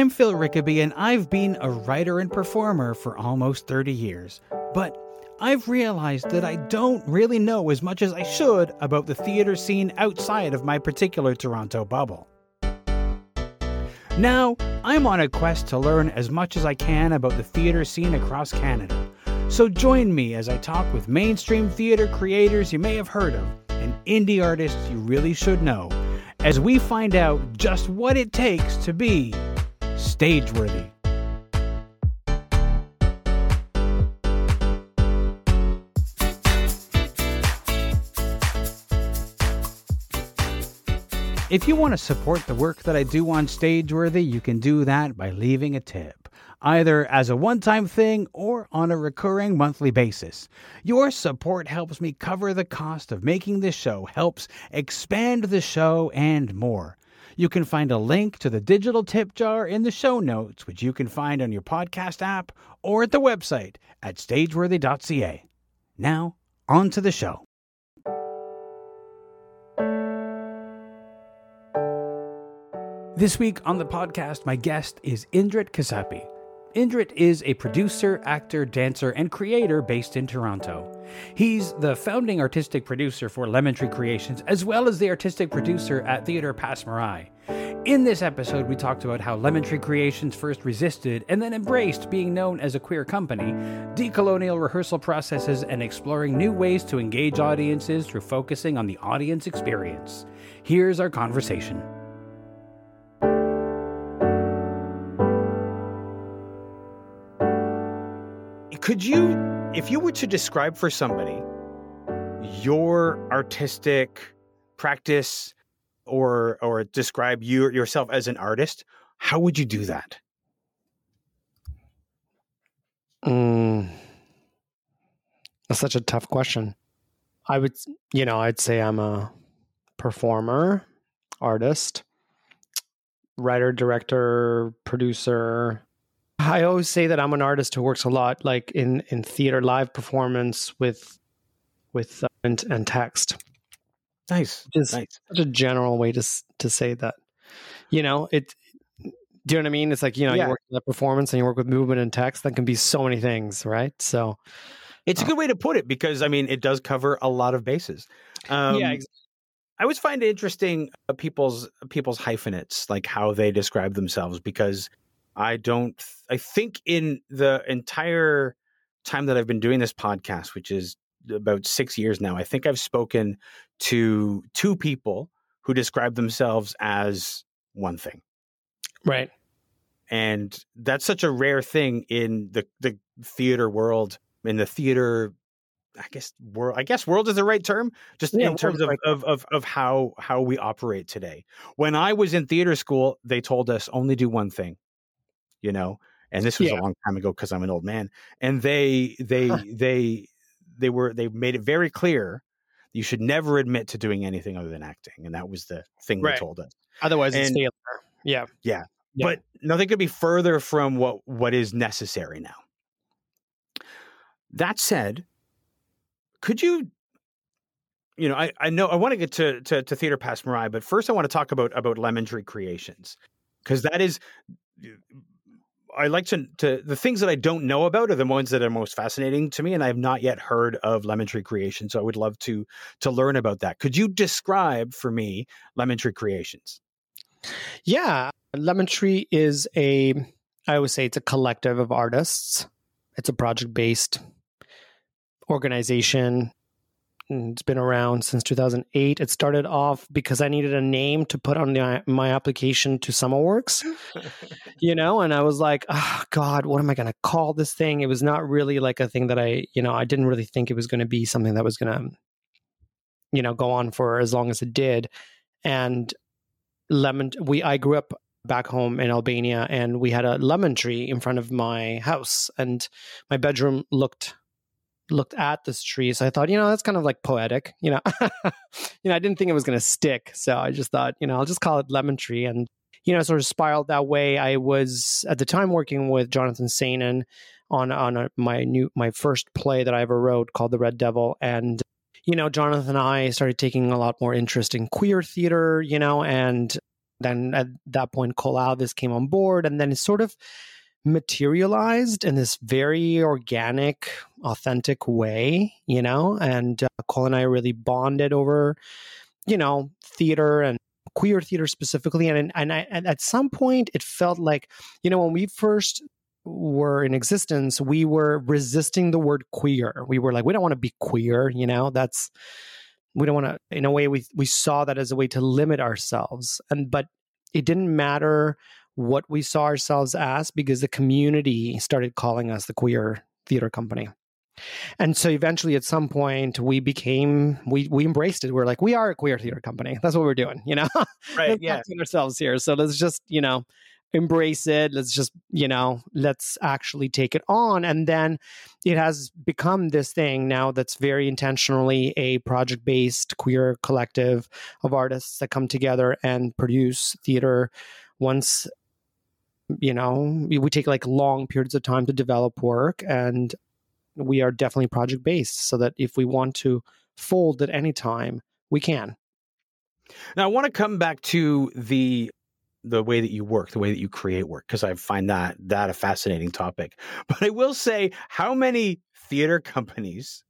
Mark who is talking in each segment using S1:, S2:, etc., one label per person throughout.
S1: I'm Phil Rickaby, and I've been a writer and performer for almost 30 years. But I've realized that I don't really know as much as I should about the theatre scene outside of my particular Toronto bubble. Now, I'm on a quest to learn as much as I can about the theatre scene across Canada. So join me as I talk with mainstream theatre creators you may have heard of and indie artists you really should know as we find out just what it takes to be stage worthy. If you want to support the work that I do on Stageworthy, you can do that by leaving a tip, either as a one time thing or on a recurring monthly basis. Your support helps me cover the cost of making this show, helps expand the show, and more. You can find a link to the digital tip jar in the show notes, which you can find on your podcast app or at the website at stageworthy.ca. Now, on to the show. This week on the podcast, my guest is Indrit Kasapi. Indrit is a producer, actor, dancer, and creator based in Toronto. He's the founding artistic producer for Lemon Tree Creations, as well as the artistic producer at Theatre Passe Muraille. In this episode, we talked about how Lemon Tree Creations first resisted and then embraced being known as a queer company, decolonial rehearsal processes, and exploring new ways to engage audiences through focusing on the audience experience. Here's our conversation. Could you, if you were to describe for somebody your artistic practice or or describe you yourself as an artist, how would you do that?
S2: Mm, that's such a tough question. I would, you know, I'd say I'm a performer, artist, writer, director, producer, I always say that I'm an artist who works a lot, like in in theater, live performance with with uh, and, and text.
S1: Nice,
S2: just
S1: nice.
S2: such a general way to to say that. You know, it. Do you know what I mean? It's like you know, yeah. you work with performance and you work with movement and text. That can be so many things, right? So,
S1: it's a uh good way to put it because I mean, it does cover a lot of bases.
S2: Um, yeah. Exactly.
S1: I always find it interesting uh, people's people's hyphenates, like how they describe themselves, because I don't, I think in the entire time that I've been doing this podcast, which is about six years now, I think I've spoken to two people who describe themselves as one thing.
S2: Right.
S1: And that's such a rare thing in the, the theater world, in the theater I guess world I guess world is the right term just yeah, in terms of, right. of, of of how how we operate today. When I was in theater school, they told us only do one thing you know and this was yeah. a long time ago because i'm an old man and they uh-huh. they they they were they made it very clear you should never admit to doing anything other than acting and that was the thing right. they told us
S2: otherwise and, it's failure yeah.
S1: yeah yeah but nothing could be further from what what is necessary now that said could you you know, I, I know I want to get to, to, to Theatre Passe Muraille, but first I want to talk about about Lemon Tree Creations because that is I like to, to the things that I don't know about are the ones that are most fascinating to me, and I have not yet heard of Lemon Tree Creation. So I would love to to learn about that. Could you describe for me Lemon Tree Creations?
S2: Yeah, Lemon Tree is a I always say it's a collective of artists. It's a project based organization Mm, it's been around since 2008. It started off because I needed a name to put on the, my application to SummerWorks, you know, and I was like, oh, God, what am I going to call this thing? It was not really like a thing that I, you know, I didn't really think it was going to be something that was going to, you know, go on for as long as it did. And lemon, we, I grew up back home in Albania and we had a lemon tree in front of my house and my bedroom looked looked at this tree. So I thought, you know, that's kind of like poetic, you know. you know, I didn't think it was going to stick. So I just thought, you know, I'll just call it lemon tree. And, you know, sort of spiraled that way. I was at the time working with Jonathan Seinen on on a, my new my first play that I ever wrote called The Red Devil. And, you know, Jonathan and I started taking a lot more interest in queer theater, you know, and Then at that point, Cole Alvis came on board, and then it sort of materialized in this very organic, authentic way, you know. And uh, Cole and I really bonded over, you know, theater and queer theater specifically. And and, I, and at some point, it felt like, you know, when we first were in existence, we were resisting the word queer. We were like, we don't want to be queer, you know. That's we don't want to. In a way, we we saw that as a way to limit ourselves. And but it didn't matter what we saw ourselves as because the community started calling us the queer theater company. And so eventually at some point we became we we embraced it. We're like, we are a queer theater company. That's what we're doing, you know?
S1: Right. yeah.
S2: ourselves here. So let's just, you know, embrace it. Let's just, you know, let's actually take it on. And then it has become this thing now that's very intentionally a project based queer collective of artists that come together and produce theater once you know we take like long periods of time to develop work and we are definitely project based so that if we want to fold at any time we can.
S1: Now i want to come back to the the way that you work the way that you create work because i find that that a fascinating topic. But i will say how many theater companies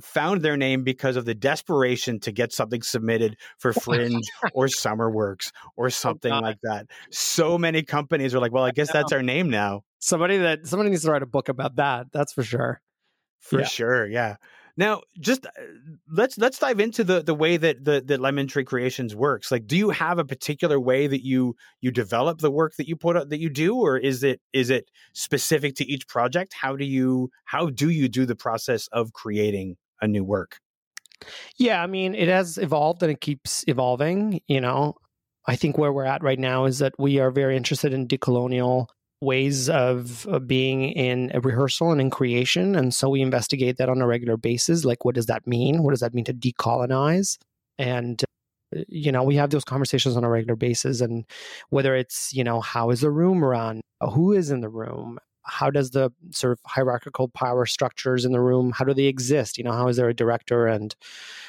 S1: found their name because of the desperation to get something submitted for Fringe or Summer Works or oh, something oh like that. So many companies are like, well, I guess I that's our name now.
S2: Somebody that somebody needs to write a book about that. That's for sure.
S1: For yeah. sure, yeah. Now, just uh, let's let's dive into the the way that the that Lemon Tree Creations works. Like, do you have a particular way that you you develop the work that you put out that you do, or is it is it specific to each project? How do you how do you do the process of creating a new work?
S2: Yeah, I mean, it has evolved and it keeps evolving. You know, I think where we're at right now is that we are very interested in decolonial ways of, of, being in a rehearsal and in creation. And so we investigate that on a regular basis. Like, what does that mean? What does that mean to decolonize? And, uh, you know, we have those conversations on a regular basis. And whether it's, you know, how is the room run? Who is in the room? How does the sort of hierarchical power structures in the room how do they exist? You know how is there a director and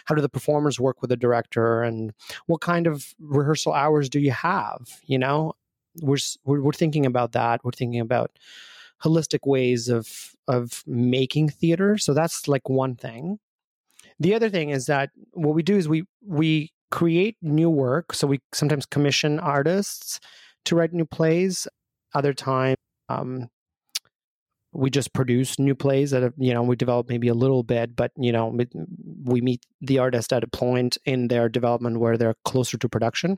S2: how do the performers work with the director? And what kind of rehearsal hours do you have? You know we're we're, thinking about that. We're thinking about holistic ways of of making theater. So that's like one thing. The other thing is that what we do is we we create new work. So we sometimes commission artists to write new plays. Other times um, we just produce new plays that you know we develop maybe a little bit but you know we meet the artist at a point in their development where they're closer to production.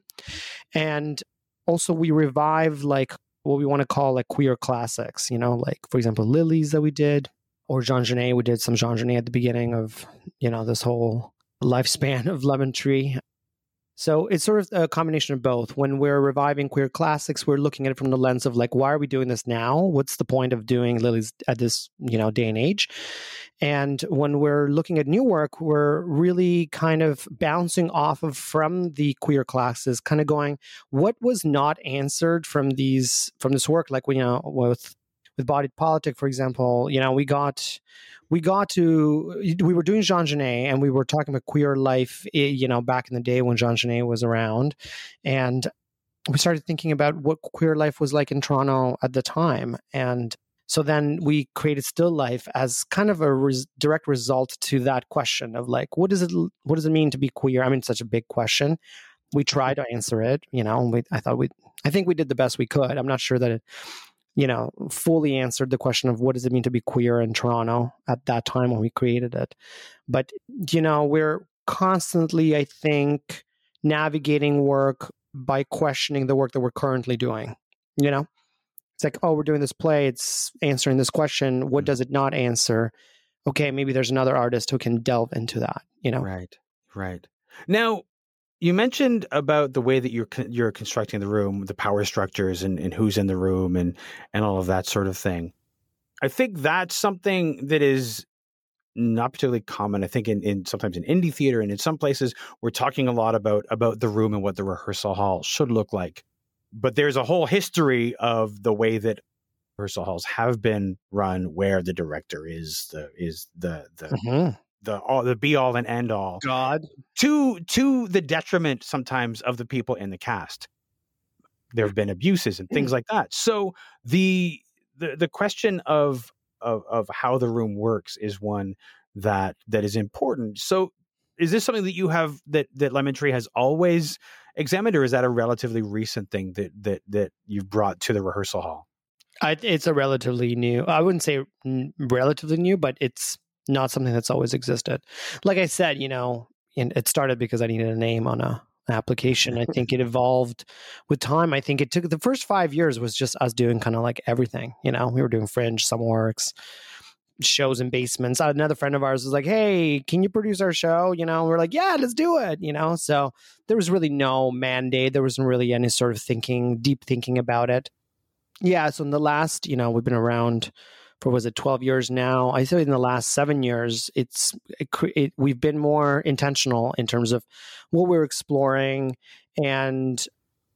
S2: And also we revive like what we want to call like queer classics you know like for example lilies that we did or jean genet. We did some jean genet at the beginning of you know this whole lifespan of lemon tree so it's sort of a combination of both. When we're reviving queer classics, we're looking at it from the lens of like, why are we doing this now? What's the point of doing lilies at this you know day and age? And when we're looking at new work, we're really kind of bouncing off of from the queer classes, kind of going, what was not answered from these from this work? Like you know with with Body Politic, for example, you know we got we got to we were doing Jean Genet and we were talking about queer life, eh, you know, back in the day when Jean Genet was around, and we started thinking about what queer life was like in Toronto at the time, and so then we created still life as kind of a res- direct result to that question of like what does it what does it mean to be queer? I mean such a big question. We tried to answer it you know and we, i thought we i think we did the best we could. I'm not sure that it you know, fully answered the question of what does it mean to be queer in Toronto at that time when we created it. But, you know, we're constantly, I think, navigating work by questioning the work that we're currently doing. You know, it's like, oh, we're doing this play, it's answering this question. What mm-hmm. does it not answer? Okay, maybe there's another artist who can delve into that, you know?
S1: Right, right. Now, you mentioned about the way that you're you're constructing the room, the power structures, and, and who's in the room, and and all of that sort of thing. I think that's something that is not particularly common. I think in, in sometimes in indie theater and in some places we're talking a lot about about the room and what the rehearsal hall should look like. But there's a whole history of the way that rehearsal halls have been run where the director is the is the the mm-hmm the all the be all and end all
S2: god
S1: to to the detriment sometimes of the people in the cast there have been abuses and things mm. like that. So the the the question of of of how the room works is one that that is important. So is this something that you have that that Lemon Tree has always examined, or is that a relatively recent thing that that that you've brought to the rehearsal hall?
S2: I, it's a relatively new. I wouldn't say relatively new, but it's not something that's always existed. Like I said, you know, it started because I needed a name on a application. I think it evolved with time. I think it took the first five years was just us doing kind of like everything. You know, we were doing fringe, SummerWorks, shows in basements. Another friend of ours was like, "Hey, can you produce our show?" You know, we're like, "Yeah, let's do it." You know, so there was really no mandate. There wasn't really any sort of thinking, deep thinking about it. Yeah. So in the last, you know, we've been around for was it 12 years now i say in the last seven years it's it, it, we've been more intentional in terms of what we're exploring and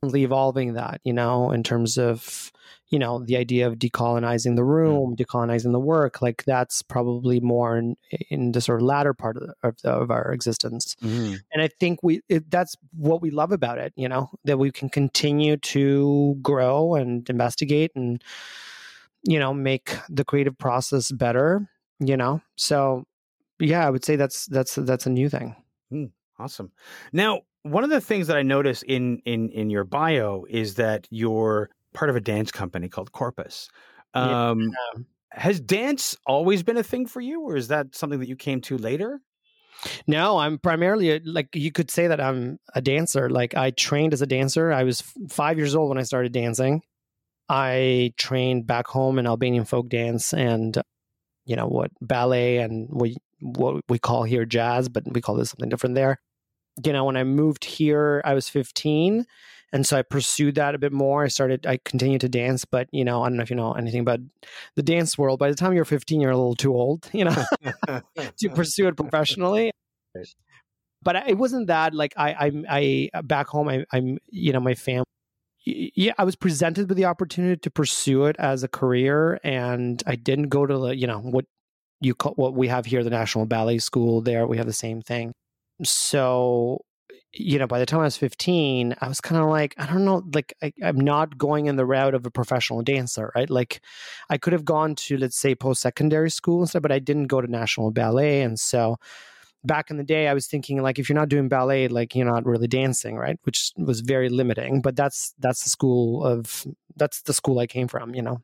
S2: evolving that you know in terms of you know the idea of decolonizing the mm. room decolonizing the work like that's probably more in, in the sort of latter part of, the, of, the, of our existence mm-hmm. and i think we it, that's what we love about it you know that we can continue to grow and investigate and you know make the creative process better you know so yeah i would say that's that's that's a new thing
S1: mm, awesome now one of the things that i notice in in in your bio is that you're part of a dance company called corpus um yeah. has dance always been a thing for you or is that something that you came to later
S2: no, I'm primarily a, like you could say that I'm a dancer. Like I trained as a dancer. I was f- five years old when I started dancing. I trained back home in Albanian folk dance and you know what ballet and we what we call here jazz, but we call this something different there. You know, when I moved here, I was 15, and so I pursued that a bit more. I started, I continued to dance, but you know, I don't know if you know anything about the dance world. By the time you're 15, you're a little too old, you know, to pursue it professionally. But it wasn't that like I, I, I back home, I, I'm, you know, my family yeah, I was presented with the opportunity to pursue it as a career, and I didn't go to the, you know, what you call what we have here, the National Ballet School. There, we have the same thing. So, you know, by the time I was 15, I was kind of like, I don't know, like I, I'm not going in the route of a professional dancer, right? Like, I could have gone to, let's say, post secondary school and stuff, but I didn't go to National Ballet, and so back in the day i was thinking like if you're not doing ballet like you're not really dancing right? Which was very limiting but that's that's the school of that's the school i came from you know?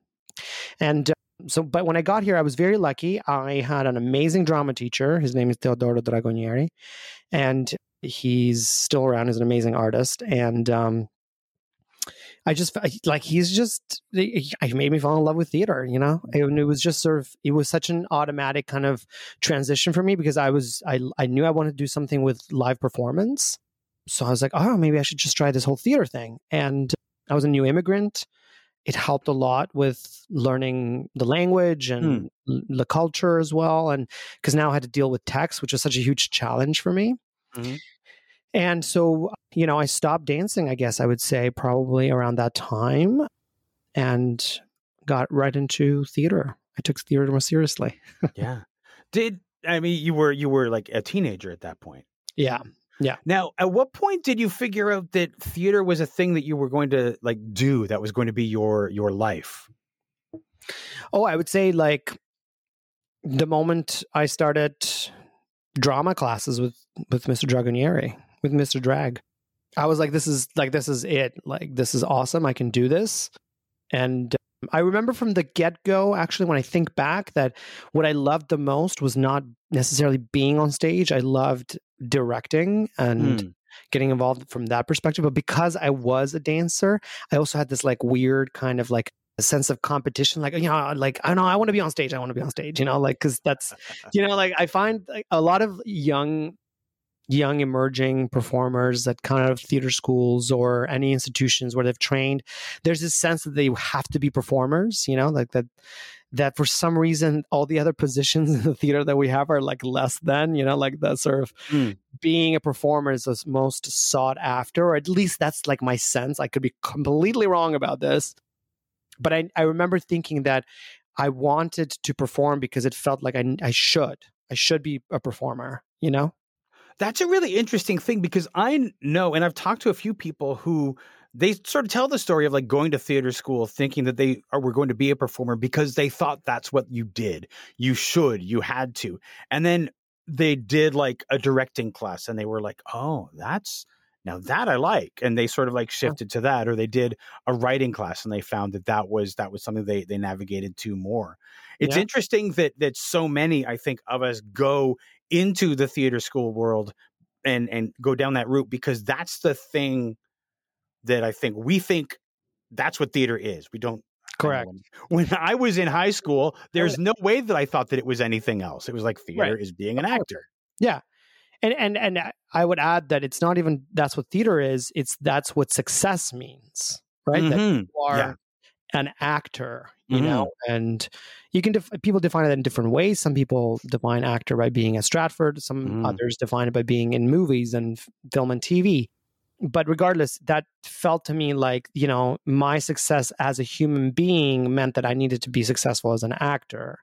S2: And uh, so but when i got here i was very lucky. I had an amazing drama teacher. His name is teodoro dragonieri and he's still around. He's an amazing artist. And um, I just like he's just he made me fall in love with theater, you know. And it was just sort of it was such an automatic kind of transition for me because I was I I knew I wanted to do something with live performance, so I was like, oh, maybe I should just try this whole theater thing. And I was a new immigrant. It helped a lot with learning the language and mm. the culture as well, and because now I had to deal with text, which was such a huge challenge for me. Mm-hmm. And so, you know, I stopped dancing, I guess I would say, probably around that time and got right into theater. I took theater more seriously.
S1: yeah. Did I mean you were you were like a teenager at that point?
S2: Yeah. Yeah.
S1: Now, at what point did you figure out that theater was a thing that you were going to like do that was going to be your your life?
S2: Oh, I would say like the moment I started drama classes with with Mr. Dragonieri with Mr. Drag. I was like, this is like this is it. Like this is awesome. I can do this. And um, I remember from the get go, actually, when I think back, that what I loved the most was not necessarily being on stage. I loved directing and mm. getting involved from that perspective. But because I was a dancer, I also had this like weird kind of like a sense of competition like you know like i know i want to be on stage i want to be on stage you know like because that's you know like i find like, a lot of young young emerging performers at kind of theater schools or any institutions where they've trained there's this sense that they have to be performers you know like that that for some reason all the other positions in the theater that we have are like less than you know like that sort of mm. being a performer is the most sought after or at least that's like my sense i could be completely wrong about this but i, I remember thinking that i wanted to perform because it felt like I, I should i should be a performer you know
S1: that's a really interesting thing because I know, and I've talked to a few people who they sort of tell the story of like going to theater school thinking that they are, were going to be a performer because they thought that's what you did. You should, you had to. And then they did like a directing class and they were like, oh, that's now that I like. And they sort of like uh-huh. shifted to that, or they did a writing class and they found that that was that was something they they navigated to more. It's yeah. interesting that that so many I think of us go into the theater school world and and go down that route because that's the thing that I think we think that's what theater is. We don't
S2: Correct.
S1: When I was in high school, there's no way that I thought that it was anything else. It was like theater right. is being an actor.
S2: Yeah. And and and I would add that it's not even that's what theater is, it's that's what success means, right? Mm-hmm. That you are yeah. an actor, you mm-hmm. know, and you can def- people define it in different ways. Some people define actor by being at Stratford, some mm-hmm. others define it by being in movies and film and TV but regardless, that felt to me like, you know, my success as a human being meant that I needed to be successful as an actor.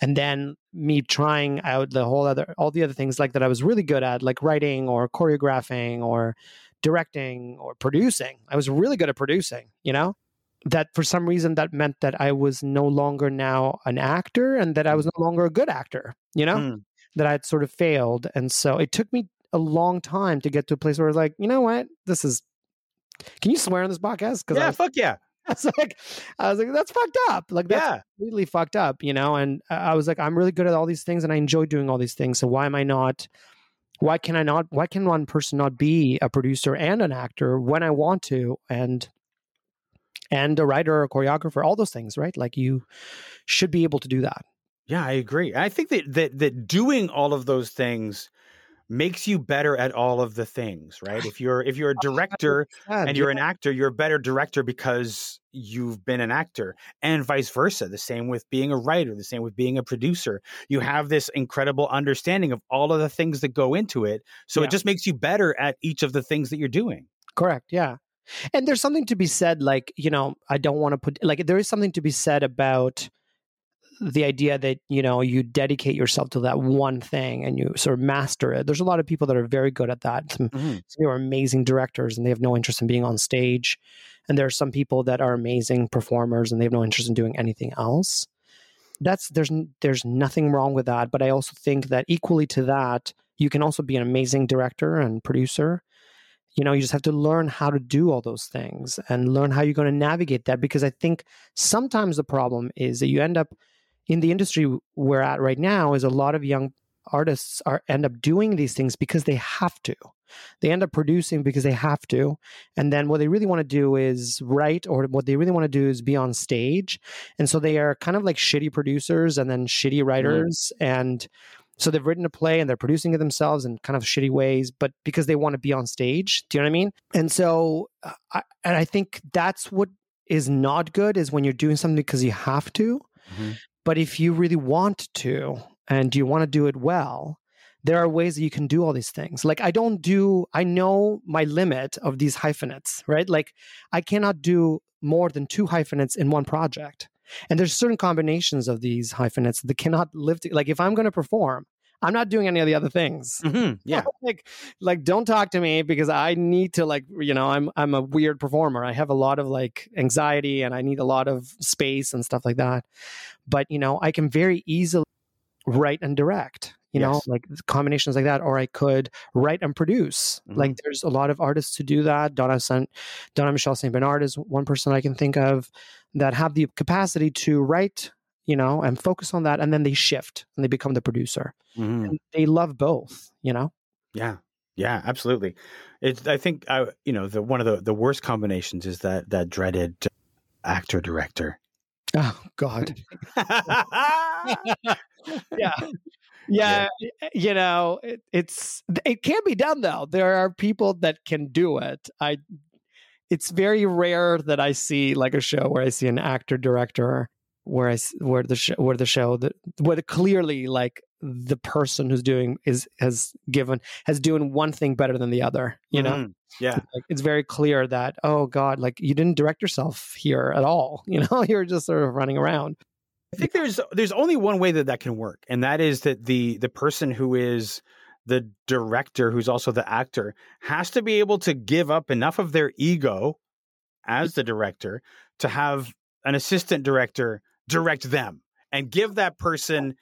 S2: And then me trying out the whole other, all the other things like that I was really good at, like writing or choreographing or directing or producing. I was really good at producing, you know? That for some reason that meant that I was no longer now an actor and that I was no longer a good actor, you know? Mm. That I had sort of failed. And so it took me a long time to get to a place where I was like, you know what, this is. Can you swear on this podcast?
S1: Because yeah,
S2: was,
S1: fuck yeah.
S2: I was like, I was like, that's fucked up. Like that's yeah. completely fucked up, you know. And I was like, I'm really good at all these things, and I enjoy doing all these things. So why am I not? Why can I not? Why can one person not be a producer and an actor when I want to? And and a writer or a choreographer, all those things, right? Like you should be able to do that.
S1: Yeah, I agree. I think that that that doing all of those things makes you better at all of the things right? If you're if you're a director and you're an actor you're a better director because you've been an actor and vice versa the same with being a writer the same with being a producer. You have this incredible understanding of all of the things that go into it so yeah. it just makes you better at each of the things that you're doing.
S2: Correct yeah. And there's something to be said like you know i don't want to put like there is something to be said about the idea that you know you dedicate yourself to that one thing and you sort of master it. There's a lot of people that are very good at that. Some, mm-hmm. some are amazing directors and they have no interest in being on stage. And there are some people that are amazing performers and they have no interest in doing anything else. That's there's there's nothing wrong with that. But i also think that equally to that you can also be an amazing director and producer. You know you just have to learn how to do all those things and learn how you're going to navigate that because i think sometimes the problem is that you end up in the industry we're at right now is a lot of young artists are end up doing these things because they have to they end up producing because they have to and then what they really want to do is write or what they really want to do is be on stage and so they are kind of like shitty producers and then shitty mm-hmm. writers mm. and so they've written a play and they're producing it themselves in kind of shitty ways but because they want to be on stage do you know what i mean and so uh, I, and i think that's what is not good is when you're doing something because you have to mm-hmm. But if you really want to and you want to do it well, there are ways that you can do all these things. Like I don't do, I know my limit of these hyphenates, right? Like I cannot do more than two hyphenates in one project. And there's certain combinations of these hyphenates that cannot live. To, like if I'm going to perform, I'm not doing any of the other things.
S1: Mm-hmm. Yeah.
S2: like, like don't talk to me because I need to like, you know, I'm, I'm a weird performer. I have a lot of like anxiety and I need a lot of space and stuff like that. But, you know, I can very easily write and direct, you yes. know, like combinations like that. Or I could write and produce. Mm-hmm. Like there's a lot of artists to do that. Donna, San, Donna Michelle St. Bernard is one person I can think of that have the capacity to write you know, and focus on that. And then they shift and they become the producer. Mm-hmm. they love both, you know?
S1: Yeah. Yeah, absolutely. It's, I think, I, you know, the, one of the, the worst combinations is that, that dreaded actor director.
S2: Oh God. yeah. yeah. Yeah, you know, it, it's it can be done though. There are people that can do it. I it's very rare that I see like a show where I see an actor director where I where the show where the show that where clearly like the person who's doing is has given has doing one thing better than the other you know? Mm-hmm.
S1: yeah.
S2: Like, it's very clear that oh god like you didn't direct yourself here at all you know? You're just sort of running around.
S1: I think there's there's only one way that that can work and that is that the the person who is the director who's also the actor has to be able to give up enough of their ego as the director to have an assistant director direct them and give that person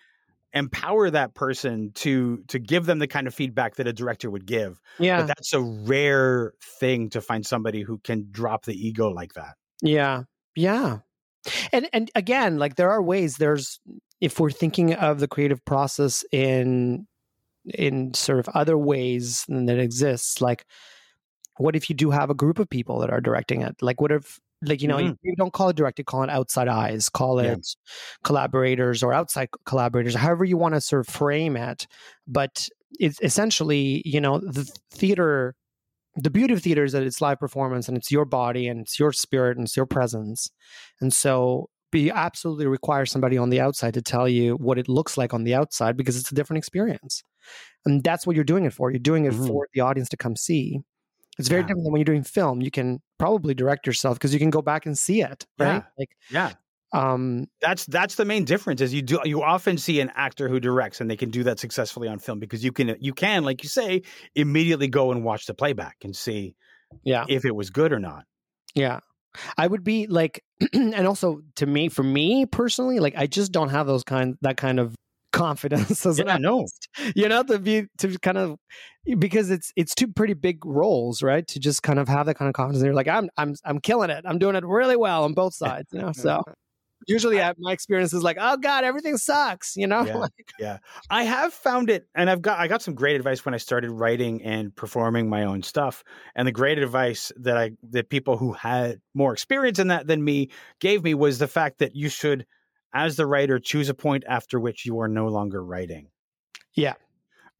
S1: empower that person to to give them the kind of feedback that a director would give.
S2: Yeah.
S1: but that's a rare thing to find somebody who can drop the ego like that.
S2: Yeah. Yeah. And and again like there are ways there's if we're thinking of the creative process in in sort of other ways that exists like what if you do have a group of people that are directing it? Like what if like you know mm-hmm. you, you, don't call it directed call it outside eyes call it yeah. collaborators or outside collaborators however you want to sort of frame it but it's essentially you know the theater the beauty of theater is that it's live performance and it's your body and it's your spirit and it's your presence and so be absolutely require somebody on the outside to tell you what it looks like on the outside because it's a different experience and that's what you're doing it for you're doing it mm-hmm. for the audience to come see it's very yeah. different than when you're doing film. You can probably direct yourself because you can go back and see it, right?
S1: Yeah. Like, yeah. Um, that's that's the main difference. Is you do you often see an actor who directs and they can do that successfully on film because you can you can like you say immediately go and watch the playback and see,
S2: yeah,
S1: if it was good or not.
S2: Yeah, I would be like, and also to me, for me personally, like I just don't have those kind that kind of confidence as
S1: yeah,
S2: an
S1: no.
S2: You know, to be to kind of because it's it's two pretty big roles, right? To just kind of have that kind of confidence. And you're like, I'm I'm I'm killing it. I'm doing it really well on both sides. You know, so usually I, my experience is like, oh god, everything sucks. You know,
S1: yeah, like, yeah. I have found it, and I've got I got some great advice when I started writing and performing my own stuff. And the great advice that I that people who had more experience in that than me gave me was the fact that you should as the writer, choose a point after which you are no longer writing.
S2: Yeah.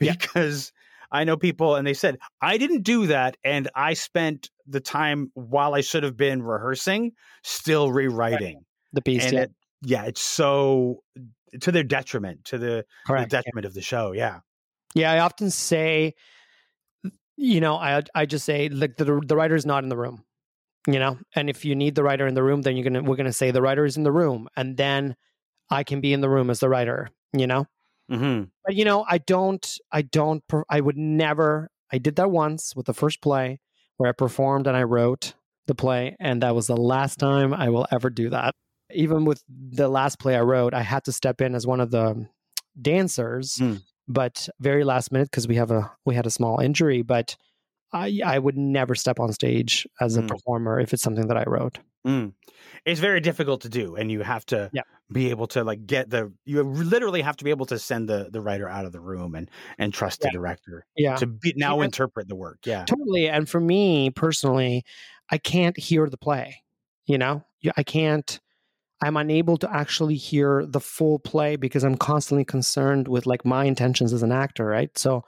S1: Because yeah. I know people and they said, I didn't do that. And I spent the time while I should have been rehearsing still rewriting right.
S2: the piece.
S1: And
S2: yeah.
S1: It, yeah. It's so to their detriment, to the, the detriment yeah. of the show. Yeah.
S2: Yeah. I often say, you know, I I just say like the the writer is not in the room you know and if you need the writer in the room then you're gonna we're gonna say the writer is in the room and then i can be in the room as the writer you know
S1: mm-hmm.
S2: but you know i don't i don't i would never i did that once with the first play where i performed and i wrote the play and that was the last time i will ever do that even with the last play i wrote i had to step in as one of the dancers mm. but very last minute because we have a we had a small injury but I, I would never step on stage as a mm. performer if it's something that I wrote.
S1: Mm. It's very difficult to do, and you have to
S2: yeah.
S1: be able to like get the. You literally have to be able to send the the writer out of the room and and trust yeah. the director.
S2: Yeah,
S1: to be, now yeah. interpret the work. Yeah,
S2: totally. And for me personally, I can't hear the play. You know, I can't. I'm unable to actually hear the full play because I'm constantly concerned with like my intentions as an actor, right? So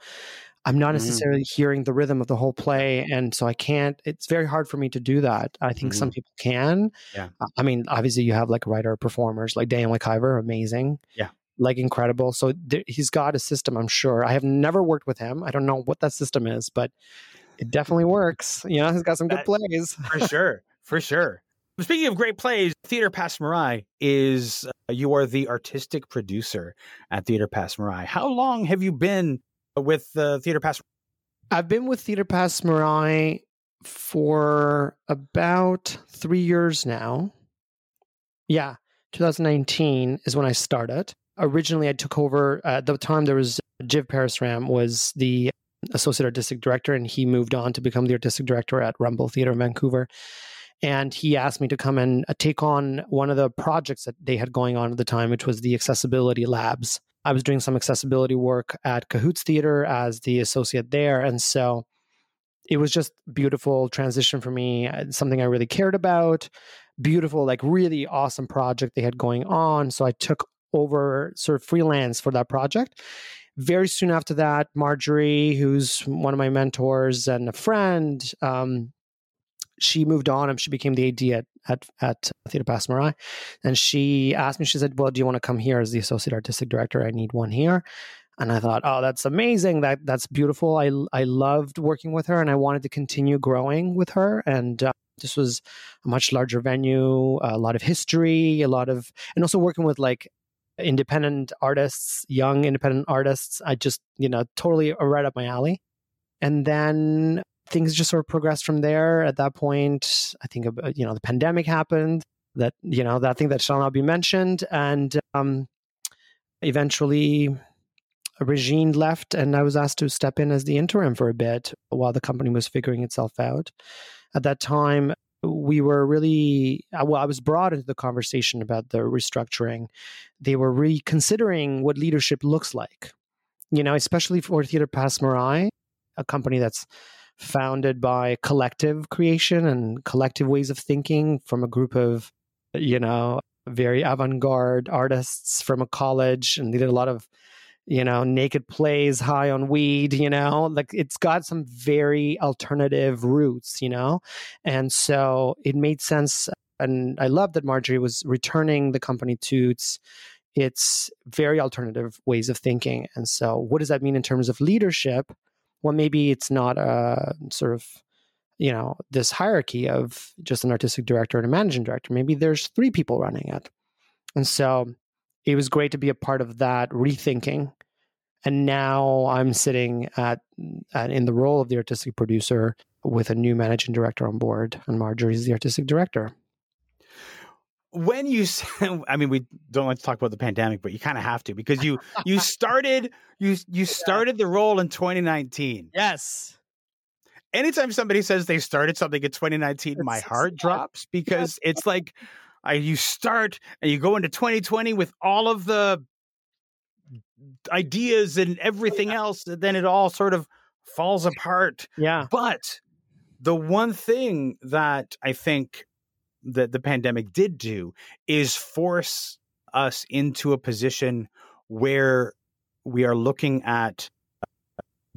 S2: I'm not mm-hmm. necessarily mm. hearing the rhythm of the whole play. And so I can't, it's very hard for me to do that. I think mm-hmm. some people can.
S1: Yeah.
S2: I mean, obviously, you have like writer performers like Daniel MacIvor, amazing.
S1: Yeah.
S2: Like incredible. So th- he's got a system, I'm sure. I have never worked with him. I don't know what that system is, but it definitely works. You know, he's got some good plays.
S1: for sure. For sure. Speaking of great plays, Theater Passe Muraille is uh, you are the artistic producer at Theater Passe Muraille. How long have you been with uh, Theater Pass?
S2: I've been with Theater Passe Muraille for about three years now. Yeah, 2019 is when I started. Originally, I took over. Uh, at the time, there was Jiv Parasram was the associate artistic director, and he moved on to become the artistic director at Rumble Theater in Vancouver. And he asked me to come and uh, take on one of the projects that they had going on at the time, which was the accessibility labs. I was doing some accessibility work at Cahoots Theater as the associate there. And so it was just beautiful transition for me, uh, something I really cared about. Beautiful, like really awesome project they had going on. So I took over sort of freelance for that project. Very soon after that, Marjorie, who's one of my mentors and a friend, um, she moved on and she became the AD at at, at Theater Passe Muraille. And she asked me, she said, Well, do you want to come here as the associate artistic director? I need one here. And I thought, oh, that's amazing. That that's beautiful. I I loved working with her, and I wanted to continue growing with her. And uh, this was a much larger venue, a lot of history, a lot of, and also working with like independent artists, young independent artists. I just, you know, totally right up my alley. And then things just sort of progressed from there. At that point, I think you know the pandemic happened. That you know that thing that shall not be mentioned, and um, eventually Regine left, and I was asked to step in as the interim for a bit while the company was figuring itself out. At that time, we were really uh, well i was brought into the conversation about the restructuring they were reconsidering what leadership looks like you know especially for theater muraille a company that's founded by collective creation and collective ways of thinking from a group of you know very avant-garde artists from a college and they did a lot of you know, naked plays high on weed, you know, like it's got some very alternative roots, you know? And so it made sense. And I love that Marjorie was returning the company to its its very alternative ways of thinking. And so what does that mean in terms of leadership? Well, maybe it's not a sort of you know this hierarchy of just an artistic director and a managing director maybe there's three people running it and so it was great to be a part of that rethinking. And now I'm sitting at, mm, at in the role of the artistic producer with a new managing director on board, and Marjorie is the artistic director.
S1: When you, I mean, we don't like to talk about the pandemic, but you kind of have to because you you started you you started the role in 2019.
S2: Yes.
S1: Anytime somebody says they started something in 2019, my heart drops because it's like uh, you start and you go into 2020 with all of the ideas and everything yeah. else, and then it all sort of falls apart.
S2: Yeah.
S1: But the one thing that I think that the pandemic did do is force us into a position where we are looking at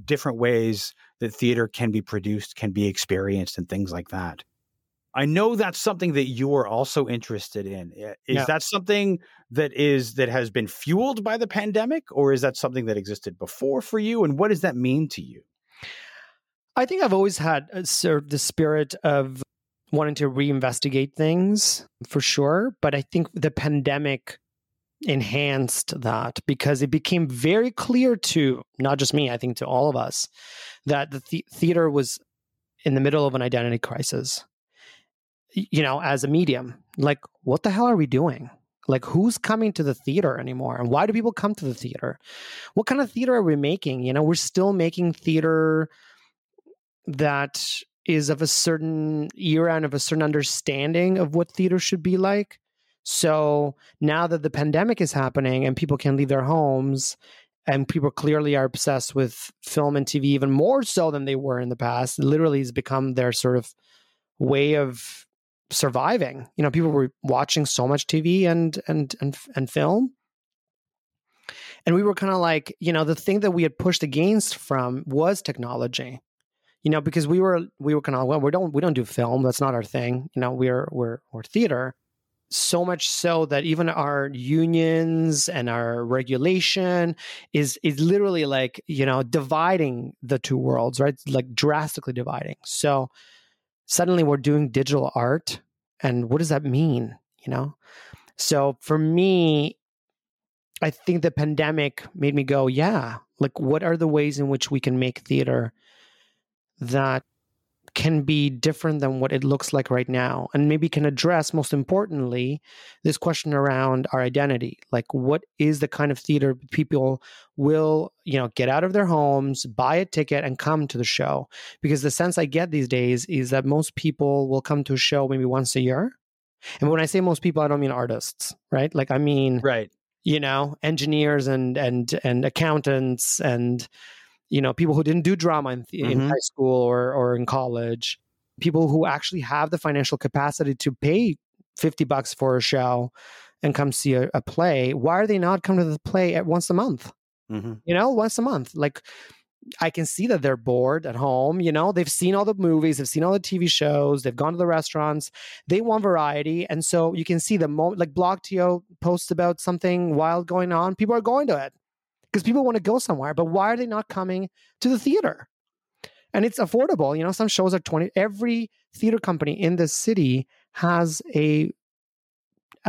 S1: different ways that theater can be produced, can be experienced, and things like that. I know that's something that you are also interested in. Is yeah. that something that is that has been fueled by the pandemic, or is that something that existed before for you? And what does that mean to you?
S2: I think I've always had a, sort of the spirit of wanting to reinvestigate things for sure, but I think the pandemic enhanced that because it became very clear to not just me, I think to all of us, that the, the theater was in the middle of an identity crisis you know, as a medium. Like, what the hell are we doing? Like, who's coming to the theater anymore? And why do people come to the theater? What kind of theater are we making? You know, we're still making theater that is of a certain era and of a certain understanding of what theater should be like. So now that the pandemic is happening and people can leave their homes and people clearly are obsessed with film and TV even more so than they were in the past, literally has become their sort of way of surviving. You know, people were watching so much TV and and and and film. And we were kind of like, you know, the thing that we had pushed against from was technology. You know, because we were we were kind of well, we don't we don't do film. That's not our thing. You know, we're we're we're theater. So much so that even our unions and our regulation is is literally like you know dividing the two worlds, right? Like drastically dividing. So suddenly we're doing digital art and what does that mean you know so for me i think the pandemic made me go yeah like what are the ways in which we can make theater that can be different than what it looks like right now and maybe can address most importantly this question around our identity. Like what is the kind of theater people will you know get out of their homes buy a ticket and come to the show? Because the sense i get these days is that most people will come to a show maybe once a year and when i say most people i don't mean artists right? Like i mean
S1: right.
S2: you know engineers and and and accountants and you know people who didn't do drama in, mm-hmm. in high school or or in college people who actually have the financial capacity to pay 50 bucks for a show and come see a, a play why are they not come to the play at once a month mm-hmm. you know once a month like I can see that they're bored at home. You know, they've seen all the movies, they've seen all the TV shows, they've gone to the restaurants. They want variety, and so you can see the moment. Like Blogto posts about something wild going on, people are going to it because people want to go somewhere. But why are they not coming to the theater? And it's affordable. You know, some shows are 20. Every theater company in the city has a,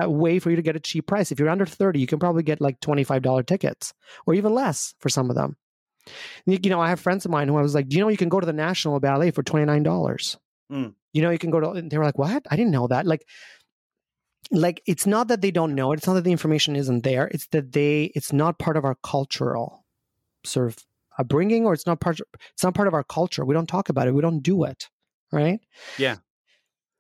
S2: a way for you to get a cheap price. If you're under 30, you can probably get like $25 tickets or even less for some of them. You know, I have friends of mine who I was like, "Do you know you can go to the National Ballet for twenty nine dollars?
S1: Mm.
S2: You know, you can go to." They were like, "What? I didn't know that." Like, like it's not that they don't know it. It's not that the information isn't there. It's that they. It's not part of our cultural sort of upbringing, or it's not part. It's not part of our culture. We don't talk about it. We don't do it. Right.
S1: Yeah.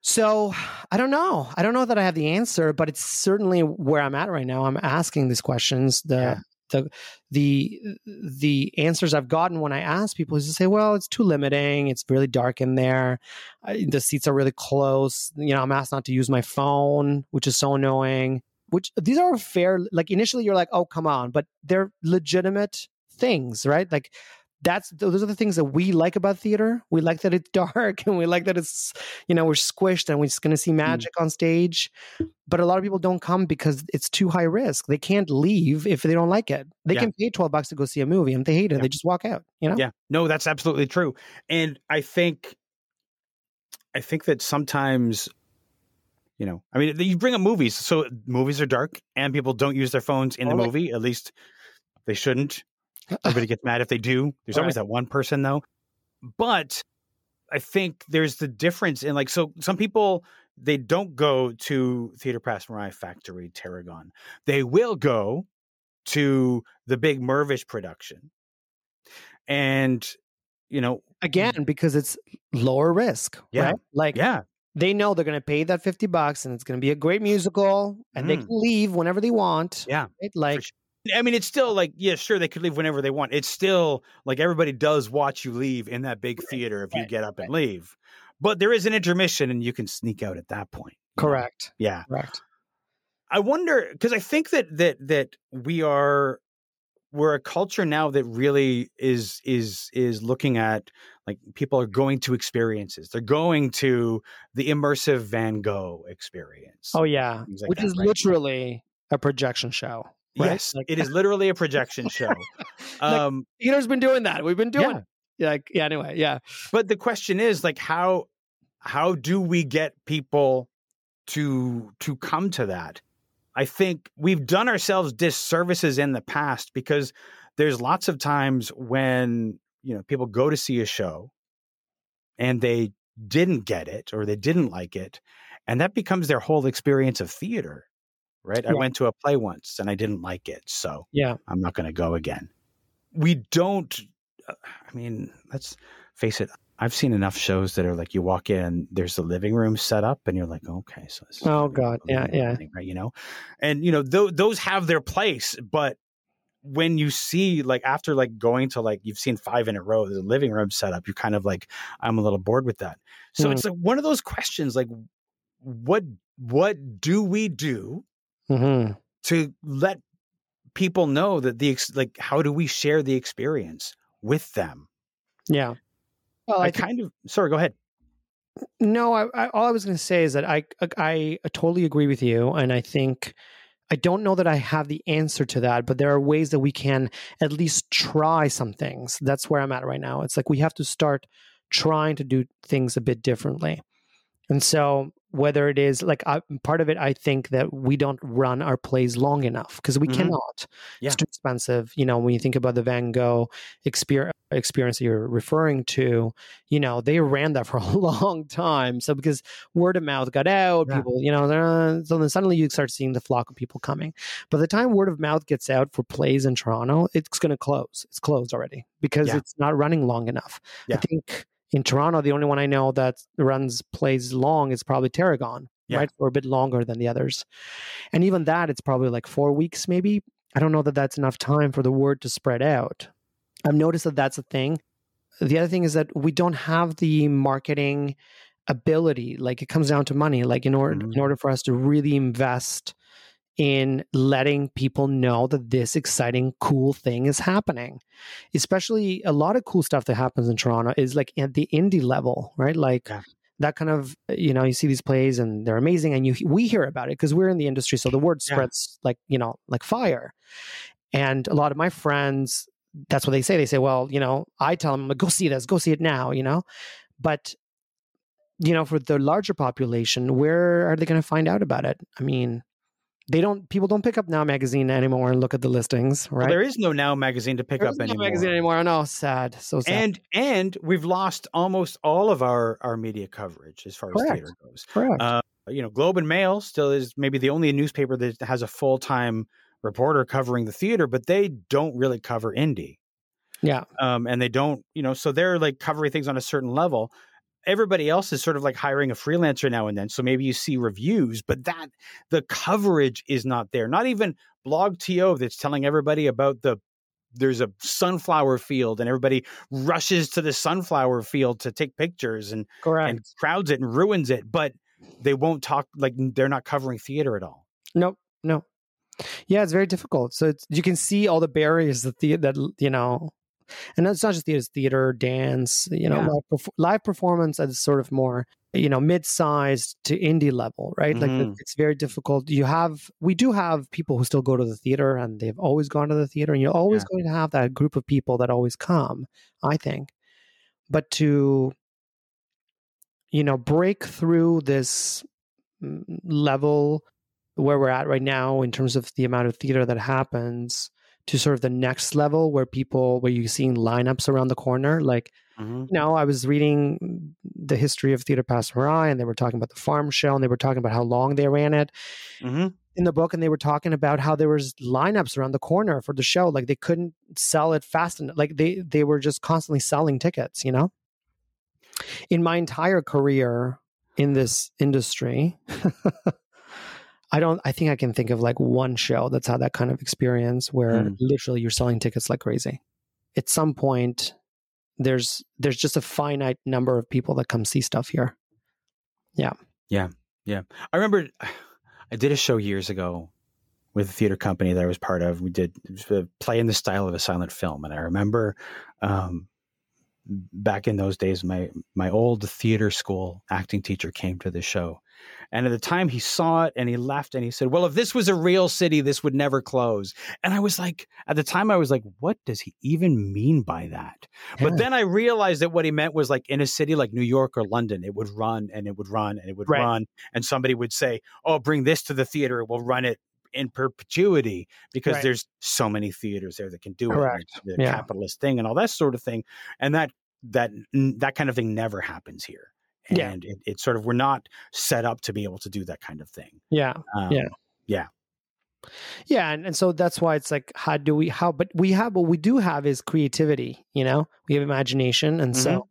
S2: So I don't know. I don't know that I have the answer, but it's certainly where I'm at right now. I'm asking these questions. The
S1: Yeah.
S2: The the the answers I've gotten when I ask people is to say, "Well, it's too limiting. It's really dark in there. I, the seats are really close. You know, I'm asked not to use my phone, which is so annoying." Which these are fair. Like initially, you're like, "Oh, come on," but they're legitimate things, right? Like that's those are the things that we like about theater. We like that it's dark and we like that it's you know we're squished and we're just going to see hmm. magic on stage. But a lot of people don't come because it's too high risk. They can't leave if they don't like it. They
S1: Yeah.
S2: can pay twelve bucks to go see a movie, and they hate it,
S1: Yeah.
S2: they just walk out. You know?
S1: Yeah. No, that's absolutely true. And I think I think that sometimes you know, I mean, you bring up movies, so movies are dark and people don't use their phones in the
S2: Totally.
S1: movie. At least they shouldn't. Everybody gets mad if they do. There's always that one person though. But I think there's the difference in like so some people they don't go to Theater Passe Muraille Factory Tarragon. They will go to the big Mirvish production. And you know,
S2: Again, because it's lower risk.
S1: Yeah.
S2: Right? Like
S1: yeah,
S2: they know they're going to pay that fifty bucks, and it's going to be a great musical, and they
S1: Mm.
S2: can leave whenever they want.
S1: yeah.
S2: Right? Like
S1: sure. I mean, it's still like, yeah, sure, they could leave whenever they want. It's still like everybody does watch you leave in that big theater if you get up and leave. But there is an intermission and you can sneak out at that point.
S2: correct.
S1: Yeah.
S2: Correct.
S1: I wonder because I think that that that we are we're a culture now that really is is is looking at like people are going to experiences. They're going to the immersive Van Gogh experience.
S2: Oh yeah,
S1: like
S2: which
S1: that,
S2: is
S1: right?
S2: literally a projection show. Right?
S1: yes,
S2: Like-
S1: it is literally a projection show. Um,
S2: Theater's been doing that. We've been doing.
S1: Yeah,
S2: like yeah. Anyway, yeah.
S1: but the question is like how how do we get people to to come to that i think we've done ourselves disservices in the past because there's lots of times when you know people go to see a show and they didn't get it or they didn't like it and that becomes their whole experience of theater right i went to a play once and i didn't like it so
S2: Yeah.
S1: I'm not going to go again. We don't, uh, I mean, let's face it. I've seen enough shows that are like you walk in there's the living room set up and you're like, okay, so this
S2: Oh, God. Yeah, yeah.
S1: thing, right? You know, and you know, th- those have their place, but when you see like after like going to like you've seen five in a row, the living room set up, you're kind of like, I'm a little bored with that. So
S2: Hmm.
S1: it's like one of those questions, like, what what do we do
S2: hmm
S1: to let people know that the like how do we share the experience with them
S2: Yeah. Well,
S1: i,
S2: I, think-
S1: kind of sorry go ahead
S2: no. I, I all I was going to say is that I, I I totally agree with you, and I think I don't know that I have the answer to that, but there are ways that we can at least try some things. That's where I'm at right now. It's like we have to start trying to do things a bit differently. And so, whether it is like I, part of it, I think that we don't run our plays long enough because we
S1: Mhm.
S2: cannot.
S1: Yeah.
S2: It's too expensive. You know, when you think about the Van Gogh experience, experience that you're referring to, you know, they ran that for a long time. So because word of mouth got out,
S1: Yeah.
S2: people, you know, uh, so then suddenly you start seeing the flock of people coming. By the time word of mouth gets out for plays in Toronto, it's going to close. It's closed already because
S1: Yeah.
S2: it's not running long enough. I think in Toronto, the only one I know that runs plays long is probably Tarragon,
S1: Yeah.
S2: right? For a bit longer than the others. And even that, it's probably like four weeks, maybe. I don't know that that's enough time for the word to spread out. I've noticed that that's a thing. The other thing is that we don't have the marketing ability. Like it comes down to money. Like in order
S1: Mhm.
S2: in order for us to really invest in letting people know that this exciting, cool thing is happening. Especially a lot of cool stuff that happens in Toronto is like at the indie level, right? Like
S1: Yeah.
S2: that kind of, you know, you see these plays and they're amazing and you we hear about it because we're in the industry. So the word
S1: Yeah.
S2: spreads like, you know, like fire. And a lot of my friends, that's what they say. They say, well, you know, I tell them, go see this, go see it now, you know? But, you know, for the larger population, where are they going to find out about it? I mean, they don't people don't pick up Now magazine anymore and look at the listings, right?
S1: Well, there is no Now magazine to pick
S2: There
S1: up
S2: is no
S1: anymore.
S2: magazine anymore. I know, sad, so sad.
S1: And and we've lost almost all of our our media coverage as far as theater goes.
S2: Correct.
S1: Uh, you know, Globe and Mail still is maybe the only newspaper that has a full time reporter covering the theater, but they don't really cover indie.
S2: yeah,
S1: Um, and they don't, you know, so they're like covering things on a certain level. Everybody else is sort of like hiring a freelancer now and then. So maybe you see reviews, but that the coverage is not there. Not even blogTO that's telling everybody about the there's a sunflower field and everybody rushes to the sunflower field to take pictures and
S2: correct.
S1: and crowds it and ruins it, but they won't talk like they're not covering theater at all.
S2: Nope, no. Yeah, it's very difficult. So it's, you can see all the barriers that the that you know, and it's not just theater, theater, dance, you know,
S1: Yeah.
S2: live, perf- live performance is sort of more you know mid-sized to indie level, right? Like
S1: Mhm.
S2: it- it's very difficult. You have we do have people who still go to the theater, and they've always gone to the theater, and you're always
S1: Yeah.
S2: going to have that group of people that always come. I think, but to you know break through this mm, level where we're at right now in terms of the amount of theater that happens to sort of the next level where people where you're seeing lineups around the corner like
S1: Mm-hmm.
S2: you know i was reading the history of theater Passe Muraille, and they were talking about the farm show and they were talking about how long they ran it
S1: Mm-hmm.
S2: in the book and they were talking about how there was lineups around the corner for the show like they couldn't sell it fast enough like they they were just constantly selling tickets you know in my entire career in this industry i don't i think i can think of like one show that's had that kind of experience where
S1: Hmm.
S2: literally you're selling tickets like crazy at some point there's there's just a finite number of people that come see stuff here Yeah. Yeah. Yeah.
S1: I remember I did a show years ago with a theater company that I was part of. We did play in the style of a silent film, and I remember um, back in those days, my my old theater school acting teacher came to the show, and at the time he saw it and he left and he said, "Well, if this was a real city, this would never close." And I was like, at the time, I was like, "What does he even mean by that?" But then I realized that what he meant was like in a city like New York or London, it would run and it would run and it would
S2: Right.
S1: run, and somebody would say, "Oh, bring this to the theater. We'll run it." In perpetuity, because
S2: Right.
S1: there's so many theaters there that can do it,
S2: Correct.
S1: it's the
S2: Yeah.
S1: capitalist thing, and all that sort of thing, and that that that kind of thing never happens here, and
S2: Yeah.
S1: it, it's sort of we're not set up to be able to do that kind of thing.
S2: yeah
S1: Um,
S2: Yeah. Yeah, and, and so that's why it's like, how do we how but we have what we do have is creativity, you know? We have imagination. And so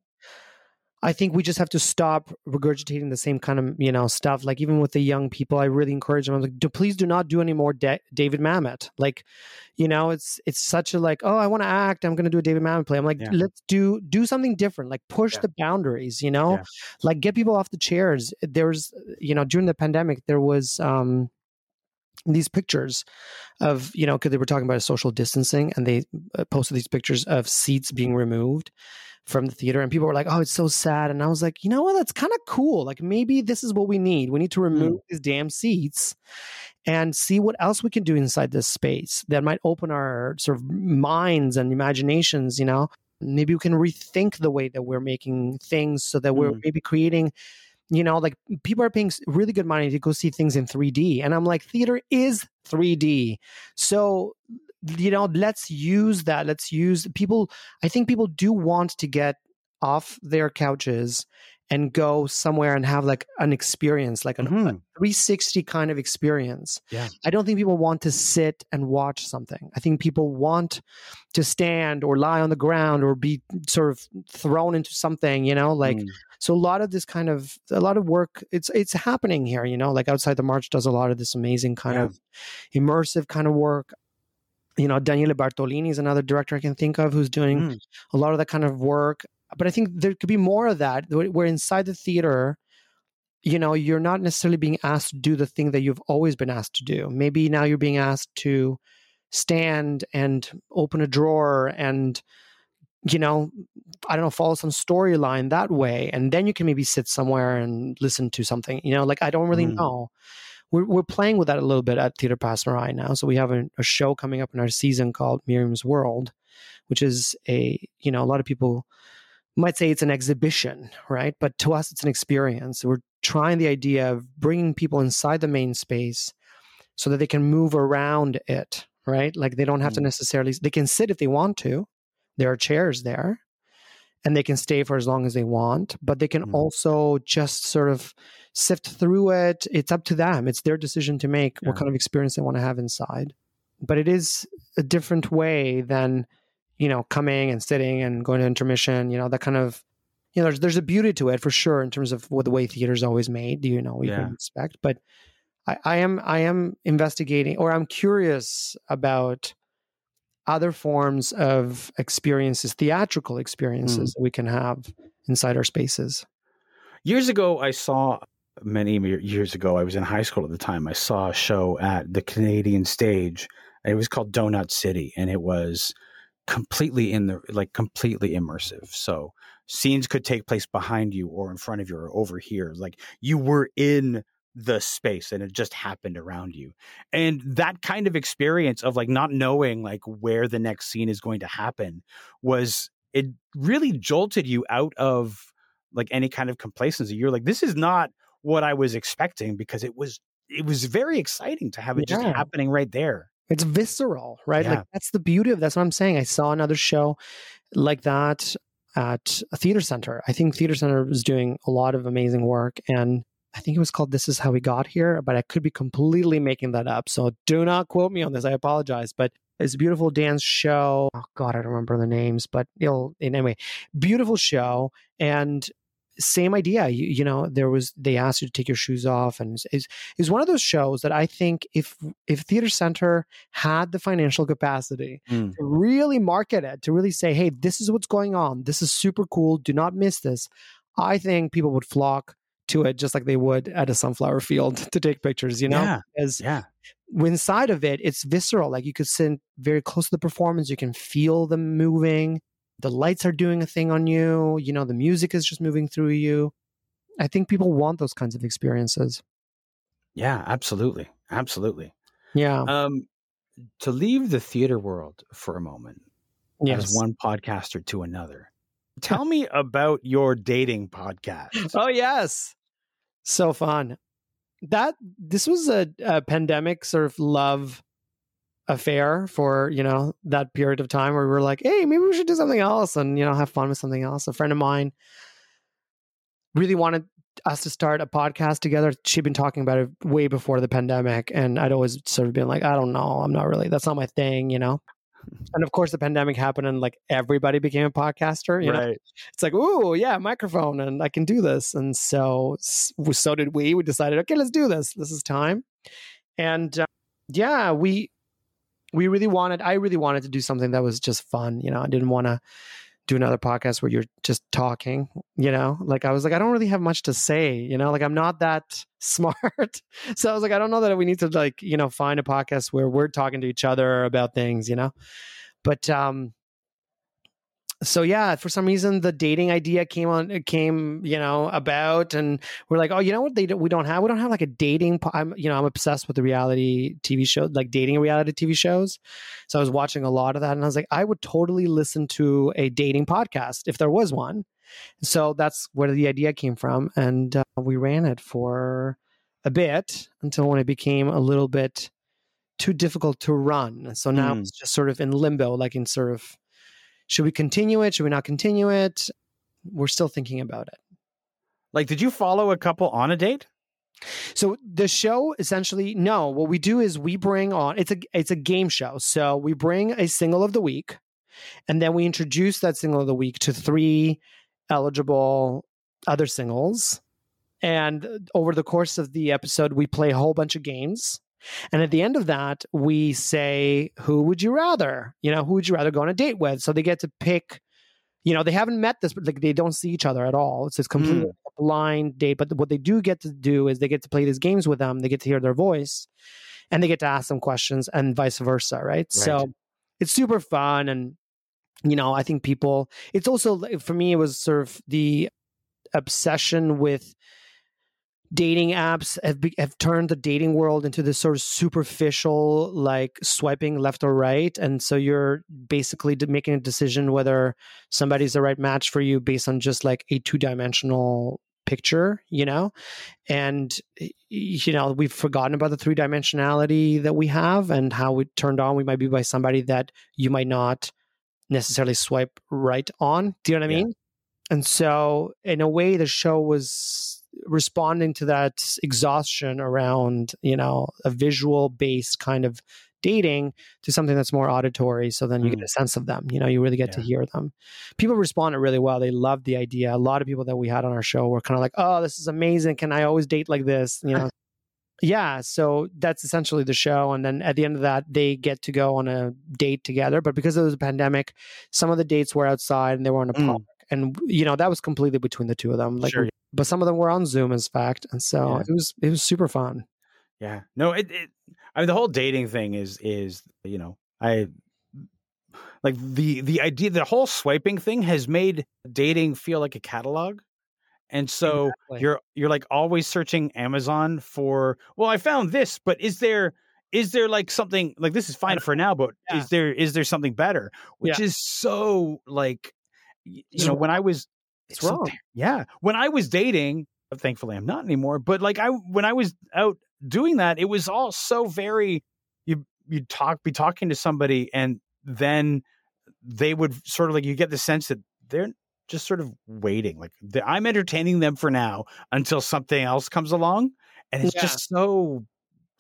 S2: I think we just have to stop regurgitating the same kind of, you know, stuff. Like even with the young people, I really encourage them. I'm like, do, please do not do any more Da- David Mamet. Like, you know, it's it's such a like, oh, I want to act. I'm going to do a David Mamet play. I'm like,
S1: Yeah.
S2: let's do do something different. Like push
S1: Yeah.
S2: the boundaries. You know,
S1: Yeah.
S2: like get people off the chairs. There was, you know, during the pandemic, there was. um these pictures of you know because they were talking about social distancing and they uh, posted these pictures of seats being removed from the theater and people were like oh it's so sad. And i was like you know what? That's kind of cool. Like maybe this is what we need. We need to remove these damn seats and see what else we can do inside this space that might open our sort of minds and imaginations you know? Maybe we can rethink the way that we're making things so that we're
S1: Mm.
S2: maybe creating you know like people are paying really good money to go see things in 3d and i'm like theater is 3d so you know let's use that let's use people i think people do want to get off their couches and go somewhere and have like an experience like an
S1: Mhm.
S2: 360 kind of experience.
S1: Yeah.
S2: I don't think people want to sit and watch something. I think people want to stand or lie on the ground or be sort of thrown into something, you know, like
S1: Mm.
S2: so a lot of this kind of a lot of work it's it's happening here, you know, like outside the march does a lot of this amazing kind
S1: Yeah.
S2: of immersive kind of work. You know, Daniele Bartolini is another director I can think of who's doing
S1: Mm.
S2: a lot of that kind of work. But I think there could be more of that where where inside the theater, you know, you're not necessarily being asked to do the thing that you've always been asked to do. Maybe now you're being asked to stand and open a drawer and, you know, I don't know, follow some storyline that way. And then you can maybe sit somewhere and listen to something, you know, like I don't really
S1: Mm.
S2: know. We're, we're playing with that a little bit at Theater Passe Muraille now. So we have a, a show coming up in our season called Miriam's World, which is a, you know, a lot of people might say it's an exhibition, right? But to us, it's an experience. We're trying the idea of bringing people inside the main space so that they can move around it, right? Like they don't have mm. to necessarily, they can sit if they want to. There are chairs there and they can stay for as long as they want, but they can mm. also just sort of sift through it. It's up to them. It's their decision to make yeah. what kind of experience they want to have inside. But it is a different way than, you know, coming and sitting and going to intermission, you know, that kind of you know, there's there's a beauty to it for sure in terms of what the way theater is always made. Do you know, you yeah. can expect, but I, I am I am investigating or I'm curious about other forms of experiences, theatrical experiences mm. that we can have inside our spaces.
S1: Years ago, I saw many years ago. I was in high school at the time. I saw a show at the Canadian Stage. It was called Donut City, and it was completely in the like completely immersive. So scenes could take place behind you or in front of you or over here. Like you were in the space and it just happened around you. And that kind of experience of like not knowing like where the next scene is going to happen was it really jolted you out of like any kind of complacency. You're like, this is not what I was expecting because it was it was very exciting to have it yeah. just happening right there.
S2: It's visceral, right? Yeah. Like that's the beauty of that's what I'm saying. I saw another show like that at a theater center. I think theater center was doing a lot of amazing work and I think it was called This Is How We Got Here, but I could be completely making that up. So do not quote me on this. I apologize. But it's a beautiful dance show. Oh God, I don't remember the names, but you'll anyway, beautiful show. And same idea. You, you, know, there was they asked you to take your shoes off, and is is one of those shows that I think if if Theater Center had the financial capacity mm. to really market it, to really say, hey, this is what's going on, this is super cool, do not miss this. I think people would flock to it just like they would at a sunflower field to take pictures. You know,
S1: yeah, because yeah.
S2: inside of it, it's visceral. Like you could sit very close to the performance, you can feel them moving the lights are doing a thing on you you know the music is just moving through you i think people want those kinds of experiences
S1: yeah absolutely absolutely
S2: yeah
S1: um to leave the theater world for a moment yes. as one podcaster to another tell me about your dating podcast.
S2: Oh yes. So fun. That this was a, a pandemic sort of love affair for you know that period of time where we were like hey maybe we should do something else and you know have fun with something else. A friend of mine really wanted us to start a podcast together. She'd been talking about it way before the pandemic and i'd always sort of been like i don't know. I'm not really that's not my thing you know and of course the pandemic happened and like everybody became a podcaster you right. know it's like oh yeah microphone and i can do this. And so so did we. We decided okay let's do this. This is time. And uh, yeah we we really wanted i really wanted to do something that was just fun you know? I didn't want to do another podcast where you're just talking you know? Like i was like i don't really have much to say you know? Like i'm not that smart. So i was like i don't know that we need to like you know find a podcast where we're talking to each other about things you know? But um so yeah, for some reason the dating idea came on came you know about, and we're like, oh, you know what? They don't, we don't have we don't have like a dating. I'm you know I'm obsessed with the reality TV show, like dating reality TV shows. So I was watching a lot of that, and I was like, I would totally listen to a dating podcast if there was one. So that's where the idea came from, and uh, we ran it for a bit until when it became a little bit too difficult to run. So now mm. it's just sort of in limbo, like in sort of should we continue it? Should we not continue it? We're still thinking about it.
S1: Like, did you follow a couple on a date?
S2: So the show essentially no, what we do is we bring on it's a it's a game show. So we bring a single of the week and then we introduce that single of the week to three eligible other singles. And over the course of the episode we play a whole bunch of games and at the end of that, we say, who would you rather? You know, who would you rather go on a date with? So they get to pick, you know, they haven't met this, but like they don't see each other at all. It's this completely mm. blind date. But what they do get to do is they get to play these games with them. They get to hear their voice and they get to ask them questions and vice versa. Right. right. So it's super fun. And, you know, I think people, it's also, for me, it was sort of the obsession with dating apps have, be, have turned the dating world into this sort of superficial like swiping left or right and so you're basically making a decision whether somebody's the right match for you based on just like a two-dimensional picture, you know? And, you know, we've forgotten about the three dimensionality that we have and how we turned on we might be by somebody that you might not necessarily swipe right on. Do you know what I mean? Yeah. And so, in a way, the show was responding to that exhaustion around, you know, a visual based kind of dating to something that's more auditory. So then you mm. get a sense of them. You know, you really get yeah. to hear them. People responded really well. They loved the idea. A lot of people that we had on our show were kind of like, "Oh, this is amazing! Can I always date like this?" You know. yeah, so that's essentially the show. And then at the end of that, they get to go on a date together. But because was a pandemic, some of the dates were outside and they were on a mm. park. And you know that was completely between the two of them. Like, sure. But some of them were on Zoom, as fact, and so yeah. it was it was super fun.
S1: Yeah. No, it, it I mean the whole dating thing is is you know, I like the the idea the whole swiping thing has made dating feel like a catalog. And so exactly. you're you're like always searching Amazon for well I found this but is there is there like something like this is fine for now but yeah. is there is there something better which yeah. is so like you know when I was
S2: it's, it's wrong.
S1: yeah. When I was dating uh, thankfully I'm not anymore but like I when I was out doing that, it was all so very you you talk be talking to somebody and then they would sort of like you get the sense that they're just sort of waiting like i'm entertaining them for now until something else comes along and it's yeah. just so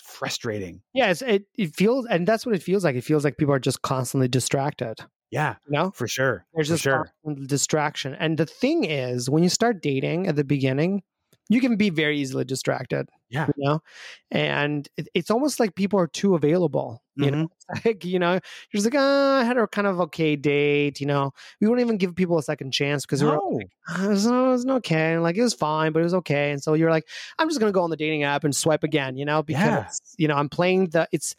S1: frustrating.
S2: Yeah it, it feels and that's what it feels like. It feels like people are just constantly distracted
S1: yeah
S2: you know
S1: for sure
S2: there's
S1: for
S2: just
S1: sure.
S2: distraction and the thing is when you start dating at the beginning you can be very easily distracted.
S1: Yeah.
S2: You know, and it, it's almost like people are too available. You mm-hmm. know, like, you know, you're just like, oh, I had a kind of okay date. You know, we wouldn't even give people a second chance because no. we're like, oh, it, was, it was okay. Like, it was fine, but it was okay. And so you're like, I'm just going to go on the dating app and swipe again, you know, because, yeah. you know, I'm playing the, it's,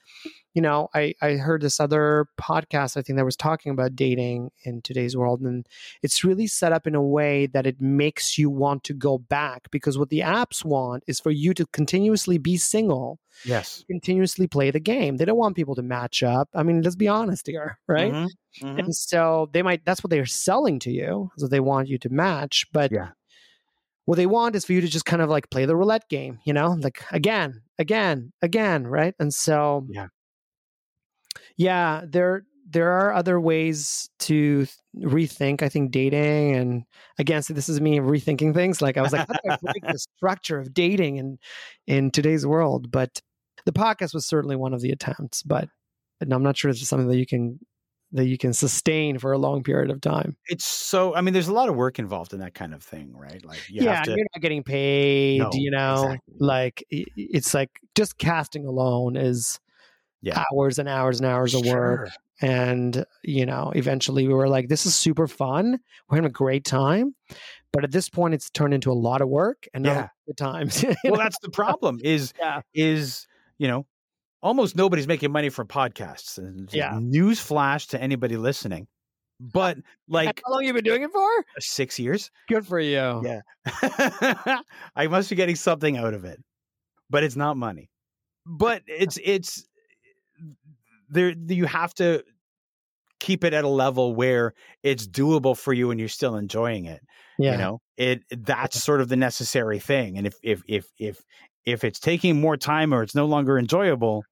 S2: you know, I, I heard this other podcast, I think that was talking about dating in today's world. And it's really set up in a way that it makes you want to go back because what the apps want is for you to continuously be single.
S1: Yes.
S2: Continuously play the game. They don't want people to match up. I mean, let's be honest here, right? Mm-hmm. Mm-hmm. And so they might, that's what they're selling to you. So they want you to match. But
S1: yeah.
S2: what they want is for you to just kind of like play the roulette game, you know, like again, again, again, right? And so,
S1: yeah
S2: yeah, there there are other ways to rethink. I think dating, and again, so this is me rethinking things. Like I was like, how do I break the structure of dating in in today's world? But the podcast was certainly one of the attempts. But I'm not sure it's something that you can that you can sustain for a long period of time.
S1: It's so I mean there's a lot of work involved in that kind of thing, right? Like
S2: you yeah, to, you're not getting paid, no, you know. Exactly. Like it's like just casting alone is yeah. hours and hours and hours of work. And, you know, eventually we were like, this is super fun. We're having a great time. But at this point, it's turned into a lot of work and yeah. good times.
S1: well, that's the problem is, yeah. is, you know, almost nobody's making money from podcasts. And
S2: yeah.
S1: News flash to anybody listening. Uh, but like,
S2: how long you been doing it for?
S1: Uh, six years.
S2: Good for you.
S1: Yeah, I must be getting something out of it, but it's not money. But it's it's there you have to keep it at a level where it's doable for you and you're still enjoying it. Yeah. You know, it that's sort of the necessary thing. And if if if if if it's taking more time or it's no longer enjoyable,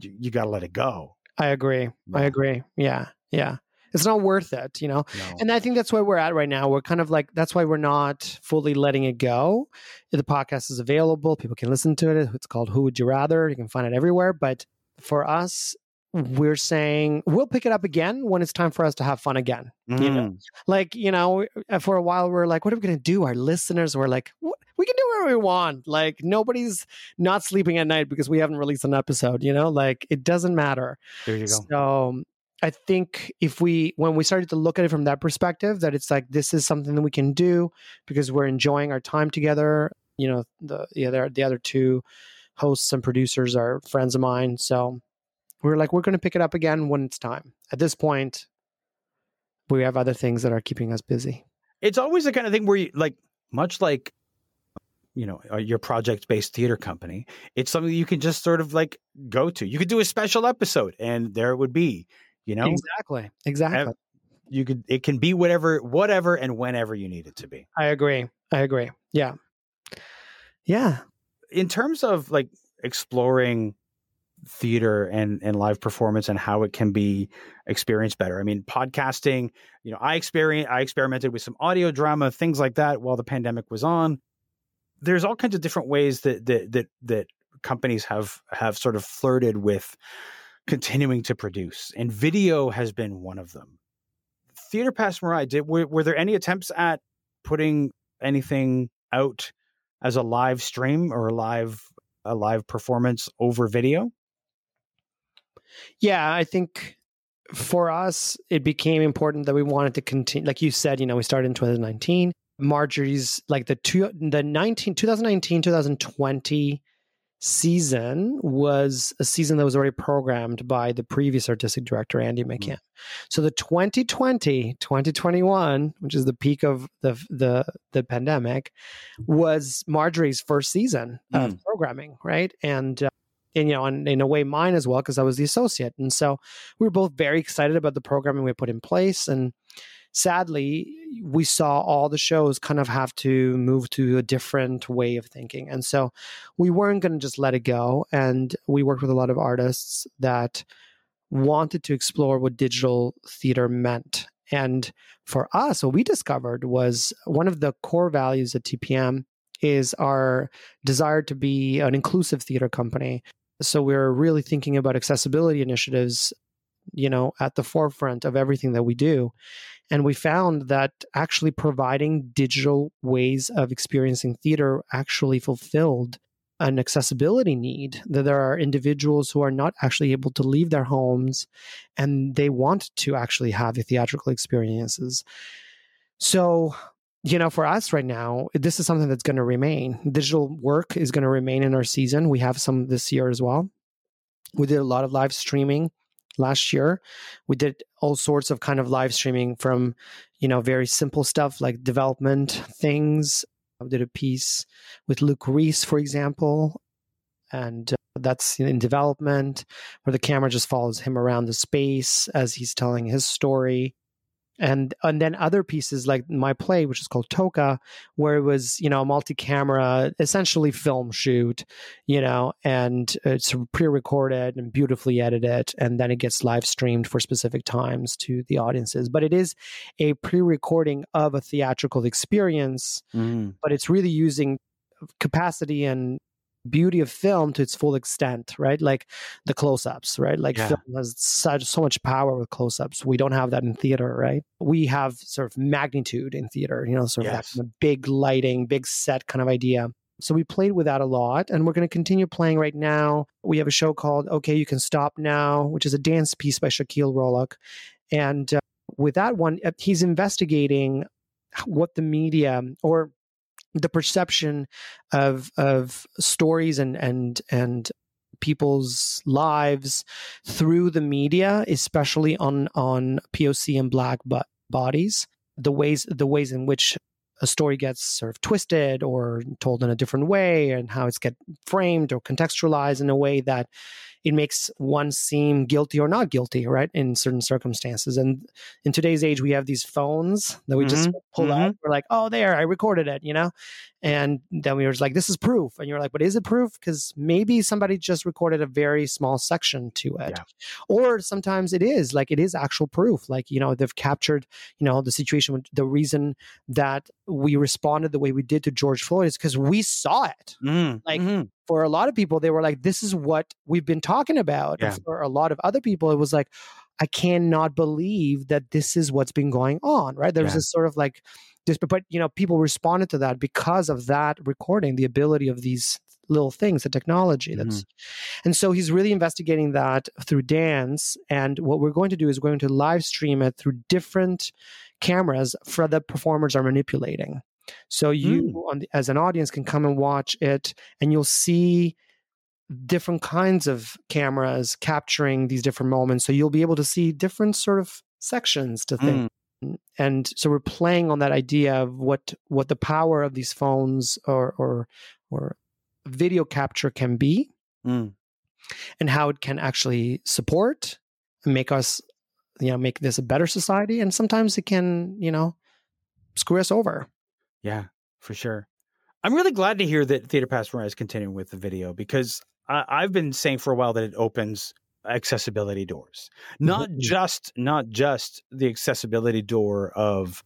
S1: you, you got to let it go.
S2: I agree. Yeah. I agree. Yeah. Yeah. It's not worth it, you know? No. And I think that's where we're at right now. We're kind of like, that's why we're not fully letting it go. The podcast is available. People can listen to it. It's called Who Would You Rather? You can find it everywhere. But for us, we're saying we'll pick it up again when it's time for us to have fun again. Mm. You know, mm. like you know, for a while we're like, what are we going to do? Our listeners were like, we can do whatever we want. Like nobody's not sleeping at night because we haven't released an episode. You know, like it doesn't matter.
S1: There you go.
S2: So I think if we when we started to look at it from that perspective, that it's like this is something that we can do because we're enjoying our time together. You know, the the other the other two hosts and producers are friends of mine, so we are like, we're going to pick it up again when it's time. At this point, we have other things that are keeping us busy.
S1: It's always the kind of thing where you like, much like, you know, uh, your project based theater company, it's something you can just sort of like go to. You could do a special episode and there it would be, you know?
S2: Exactly. Exactly.
S1: You could, it can be whatever, whatever and whenever you need it to be.
S2: I agree. I agree. Yeah. Yeah.
S1: In terms of like exploring theater and and live performance and how it can be experienced better. I mean, podcasting, you know, I experience I experimented with some audio drama, things like that while the pandemic was on. There's all kinds of different ways that that that that companies have have sort of flirted with continuing to produce, and video has been one of them. Theater Passe Muraille, did were, were there any attempts at putting anything out as a live stream or a live a live performance over video?
S2: Yeah, I think for us, it became important that we wanted to continue. Like you said, you know, we started in 2019. Marjorie's like the two, the 19, 2019, 2020 season was a season that was already programmed by the previous artistic director Andy McKim mm-hmm. so the 2020 2021 which is the peak of the the the pandemic was marjorie's first season mm. of programming right and uh, and you know, and in a way, mine as well, because I was the associate. And so we were both very excited about the programming we put in place. And sadly, we saw all the shows kind of have to move to a different way of thinking. And so we weren't going to just let it go. And we worked with a lot of artists that wanted to explore what digital theater meant. And for us, what we discovered was one of the core values at TPM is our desire to be an inclusive theater company so we're really thinking about accessibility initiatives, you know, at the forefront of everything that we do. And we found that actually providing digital ways of experiencing theater actually fulfilled an accessibility need that there are individuals who are not actually able to leave their homes and they want to actually have theatrical experiences. So you know, for us right now, this is something that's going to remain. Digital work is going to remain in our season. We have some this year as well. We did a lot of live streaming last year. We did all sorts of kind of live streaming from, you know, very simple stuff like development things. I did a piece with Luke Reece, for example, and uh, that's in development where the camera just follows him around the space as he's telling his story and and then other pieces like my play which is called toka where it was you know a multi-camera essentially film shoot you know and it's pre-recorded and beautifully edited and then it gets live streamed for specific times to the audiences but it is a pre-recording of a theatrical experience mm. but it's really using capacity and beauty of film to its full extent, right? Like the close-ups, right? Like yeah. film has such so much power with close-ups. We don't have that in theater, right? We have sort of magnitude in theater, you know, sort yes. of that big lighting, big set kind of idea. So we played with that a lot, and we're going to continue playing right now. We have a show called "Okay, You Can Stop Now," which is a dance piece by Shaquille Rollock, and uh, with that one, uh, he's investigating what the media or the perception of of stories and and and people's lives through the media, especially on on POC and black but bodies, the ways the ways in which a story gets sort of twisted or told in a different way, and how it's get framed or contextualized in a way that it makes one seem guilty or not guilty, right? In certain circumstances. And in today's age, we have these phones that we mm-hmm. just pull mm-hmm. out. We're like, oh, there, I recorded it, you know? And then we were like, this is proof. And you're like, but is it proof? Because maybe somebody just recorded a very small section to it. Yeah. Or sometimes it is like it is actual proof. Like, you know, they've captured, you know, the situation. The reason that we responded the way we did to George Floyd is because we saw it. Mm. Like, mm-hmm for a lot of people, they were like, this is what we've been talking about. Yeah. For a lot of other people, it was like, I cannot believe that this is what's been going on, right? There was yeah. this sort of like, this, but you know, people responded to that because of that recording, the ability of these little things, the technology that's, mm-hmm. and so he's really investigating that through dance. And what we're going to do is we're going to live stream it through different cameras for the performers are manipulating. So you, mm. the, as an audience, can come and watch it, and you'll see different kinds of cameras capturing these different moments. So you'll be able to see different sort of sections to think. Mm. And so we're playing on that idea of what what the power of these phones or or or video capture can be, mm. and how it can actually support and make us, you know, make this a better society. And sometimes it can, you know, screw us over.
S1: Yeah. for sure. I'm really glad to hear that Theater Passe is continuing with the video because I, I've been saying for a while that it opens accessibility doors, not mm-hmm. just not just the accessibility door of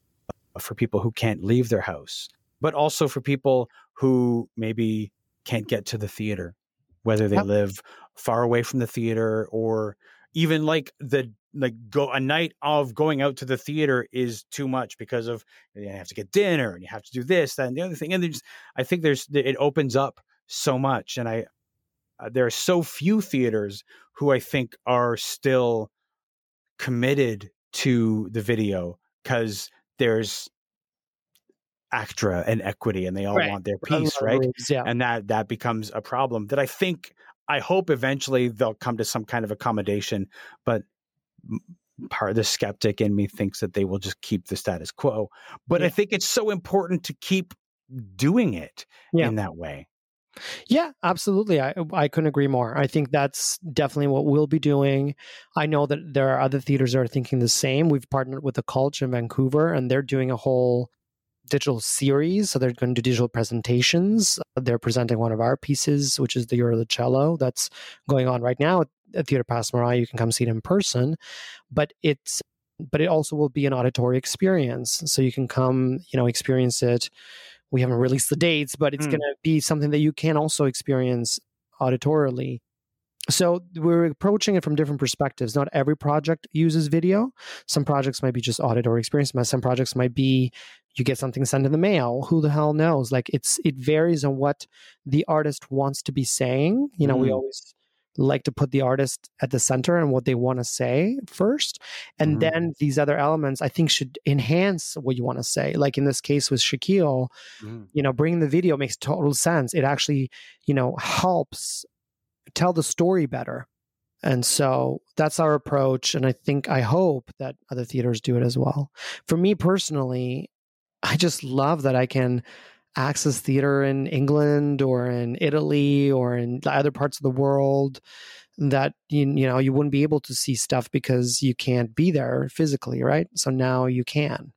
S1: uh, for people who can't leave their house, but also for people who maybe can't get to the theater, whether they live far away from the theater or even like the like go a night of going out to the theater is too much because of you have to get dinner and you have to do this that and the other thing and there's i think there's it opens up so much and i uh, there are so few theaters who i think are still committed to the video because there's ACTRA and equity and they all right. want their piece right yeah. and that that becomes a problem that i think i hope eventually they'll come to some kind of accommodation but part of the skeptic in me thinks that they will just keep the status quo. But yeah. I think it's so important to keep doing it yeah. in that way.
S2: Yeah, absolutely. I uh, I couldn't agree more. I think that's definitely what we'll be doing. I know that there are other theaters that are thinking the same. We've partnered with the Cultch in Vancouver, and they're doing a whole digital series. So they're going to do digital presentations. Uh, they're presenting one of our pieces, which is the Year of the Cello, that's going on right now at Theater Passe Muraille. You can come see it in person, but it's but it also will be an auditory experience. So you can come, you know, experience it. We haven't released the dates, but it's mm. going to be something that you can also experience auditorily so we're approaching it from different perspectives. Not every project uses video. Some projects might be just auditory experience. Some projects might be you get something sent in the mail. Who the hell knows? Like it's it varies on what the artist wants to be saying. You know, mm. we always like to put the artist at the center and what they want to say first. And mm. then these other elements I think should enhance what you want to say. Like in this case with Shaquille, mm. you know, bringing the video makes total sense. It actually, you know, helps tell the story better. And so that's our approach. And I think, I hope that other theaters do it as well. For me personally, I just love that I can access theater in England or in Italy or in other parts of the world that you, you know you wouldn't be able to see stuff because you can't be there physically right so now you can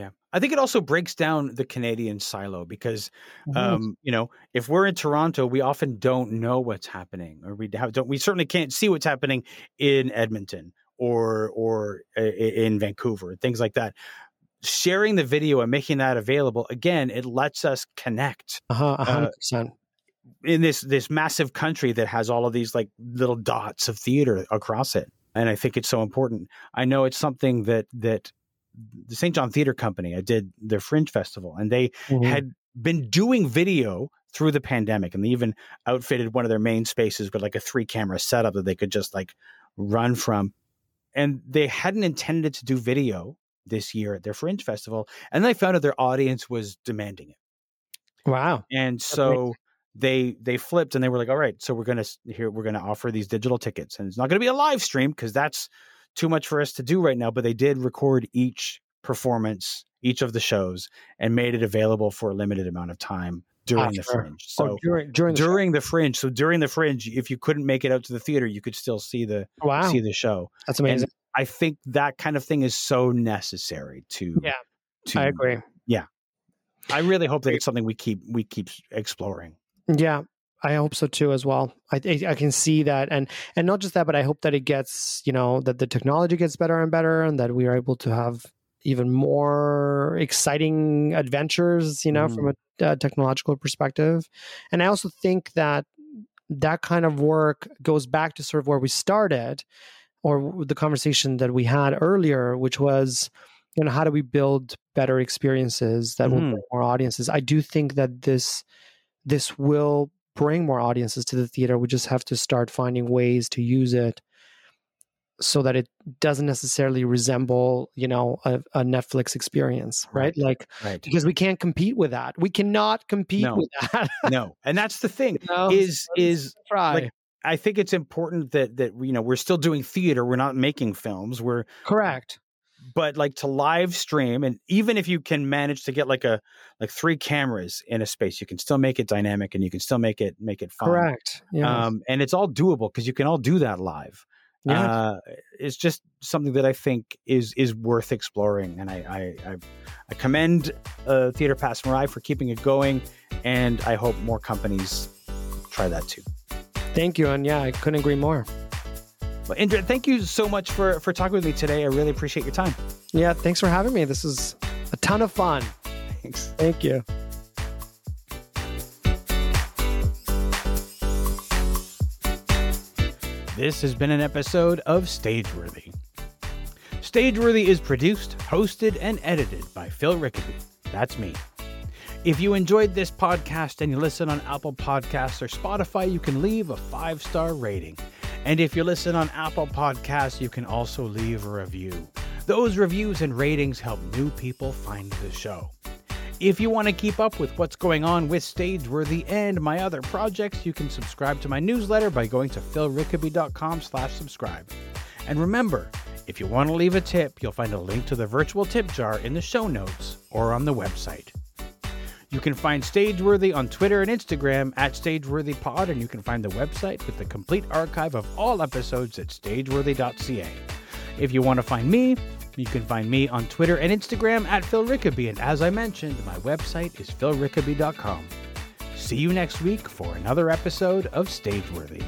S1: yeah. I think it also breaks down the Canadian silo because, mm-hmm. um, you know, if we're in Toronto, we often don't know what's happening, or we have, don't. We certainly can't see what's happening in Edmonton or or in Vancouver, things like that. Sharing the video and making that available again, it lets us connect.
S2: Uh-huh, 100%. Uh,
S1: in this this massive country that has all of these like little dots of theater across it, and I think it's so important. I know it's something that that the St. John Theater Company. I did their Fringe Festival, and they mm-hmm. had been doing video through the pandemic, and they even outfitted one of their main spaces with like a three camera setup that they could just like run from. And they hadn't intended to do video this year at their Fringe Festival, and they found out their audience was demanding it.
S2: Wow!
S1: And so they they flipped and they were like, "All right, so we're gonna here we're gonna offer these digital tickets, and it's not gonna be a live stream because that's too much for us to do right now, but they did record each performance, each of the shows, and made it available for a limited amount of time during After. the fringe. So during during, the, during the, fringe. So during the fringe, if you couldn't make it out to the theater, you could still see the wow. see the show.
S2: That's amazing. And
S1: I think that kind of thing is so necessary to
S2: Yeah. To, I agree.
S1: Yeah. I really hope that it's something we keep we keep exploring.
S2: Yeah. I hope so too as well. I I can see that and and not just that, but I hope that it gets you know that the technology gets better and better, and that we are able to have even more exciting adventures, you know, mm. from a uh, technological perspective. And I also think that that kind of work goes back to sort of where we started, or the conversation that we had earlier, which was you know how do we build better experiences that mm. will mm-hmm. bring more audiences i do think that this this will bring more audiences to the theater. We just have to start finding ways to use it so that it doesn't necessarily resemble, you know, a, a Netflix experience, right? right? Like, right. because we can't compete with that. We cannot compete no. with that.
S1: no, and that's the thing no, is is try. Like, I think it's important that that you know we're still doing theater. We're not making films. We're
S2: correct
S1: but like to live stream and even if you can manage to get like a like three cameras in a space you can still make it dynamic and you can still make it make it fun
S2: correct
S1: yeah um, and it's all doable because you can all do that live Yeah. Uh, it's just something that I think is is worth exploring, and I I, I, I commend uh, Theater Passe Muraille for keeping it going, and I hope more companies try that too.
S2: Thank you, and yeah, I couldn't agree more.
S1: Well, Indra, thank you so much for for talking with me today. I really appreciate your time.
S2: Yeah, thanks for having me. This is a ton of fun.
S1: Thanks.
S2: Thank you.
S1: This has been an episode of Stageworthy. Stageworthy is produced, hosted, and edited by Phil Rickaby. That's me. If you enjoyed this podcast and you listen on Apple Podcasts or Spotify, you can leave a five star rating. And if you listen on Apple Podcasts, you can also leave a review. Those reviews and ratings help new people find the show. If you want to keep up with what's going on with Stageworthy and my other projects, you can subscribe to my newsletter by going to philrickaby.com slash subscribe. And remember, if you want to leave a tip, you'll find a link to the virtual tip jar in the show notes or on the website. You can find Stageworthy on Twitter and Instagram at StageworthyPod, and you can find the website with the complete archive of all episodes at stageworthy.ca. If you want to find me, you can find me on Twitter and Instagram at Phil Rickaby, and as I mentioned, my website is philrickaby.com. See you next week for another episode of Stageworthy.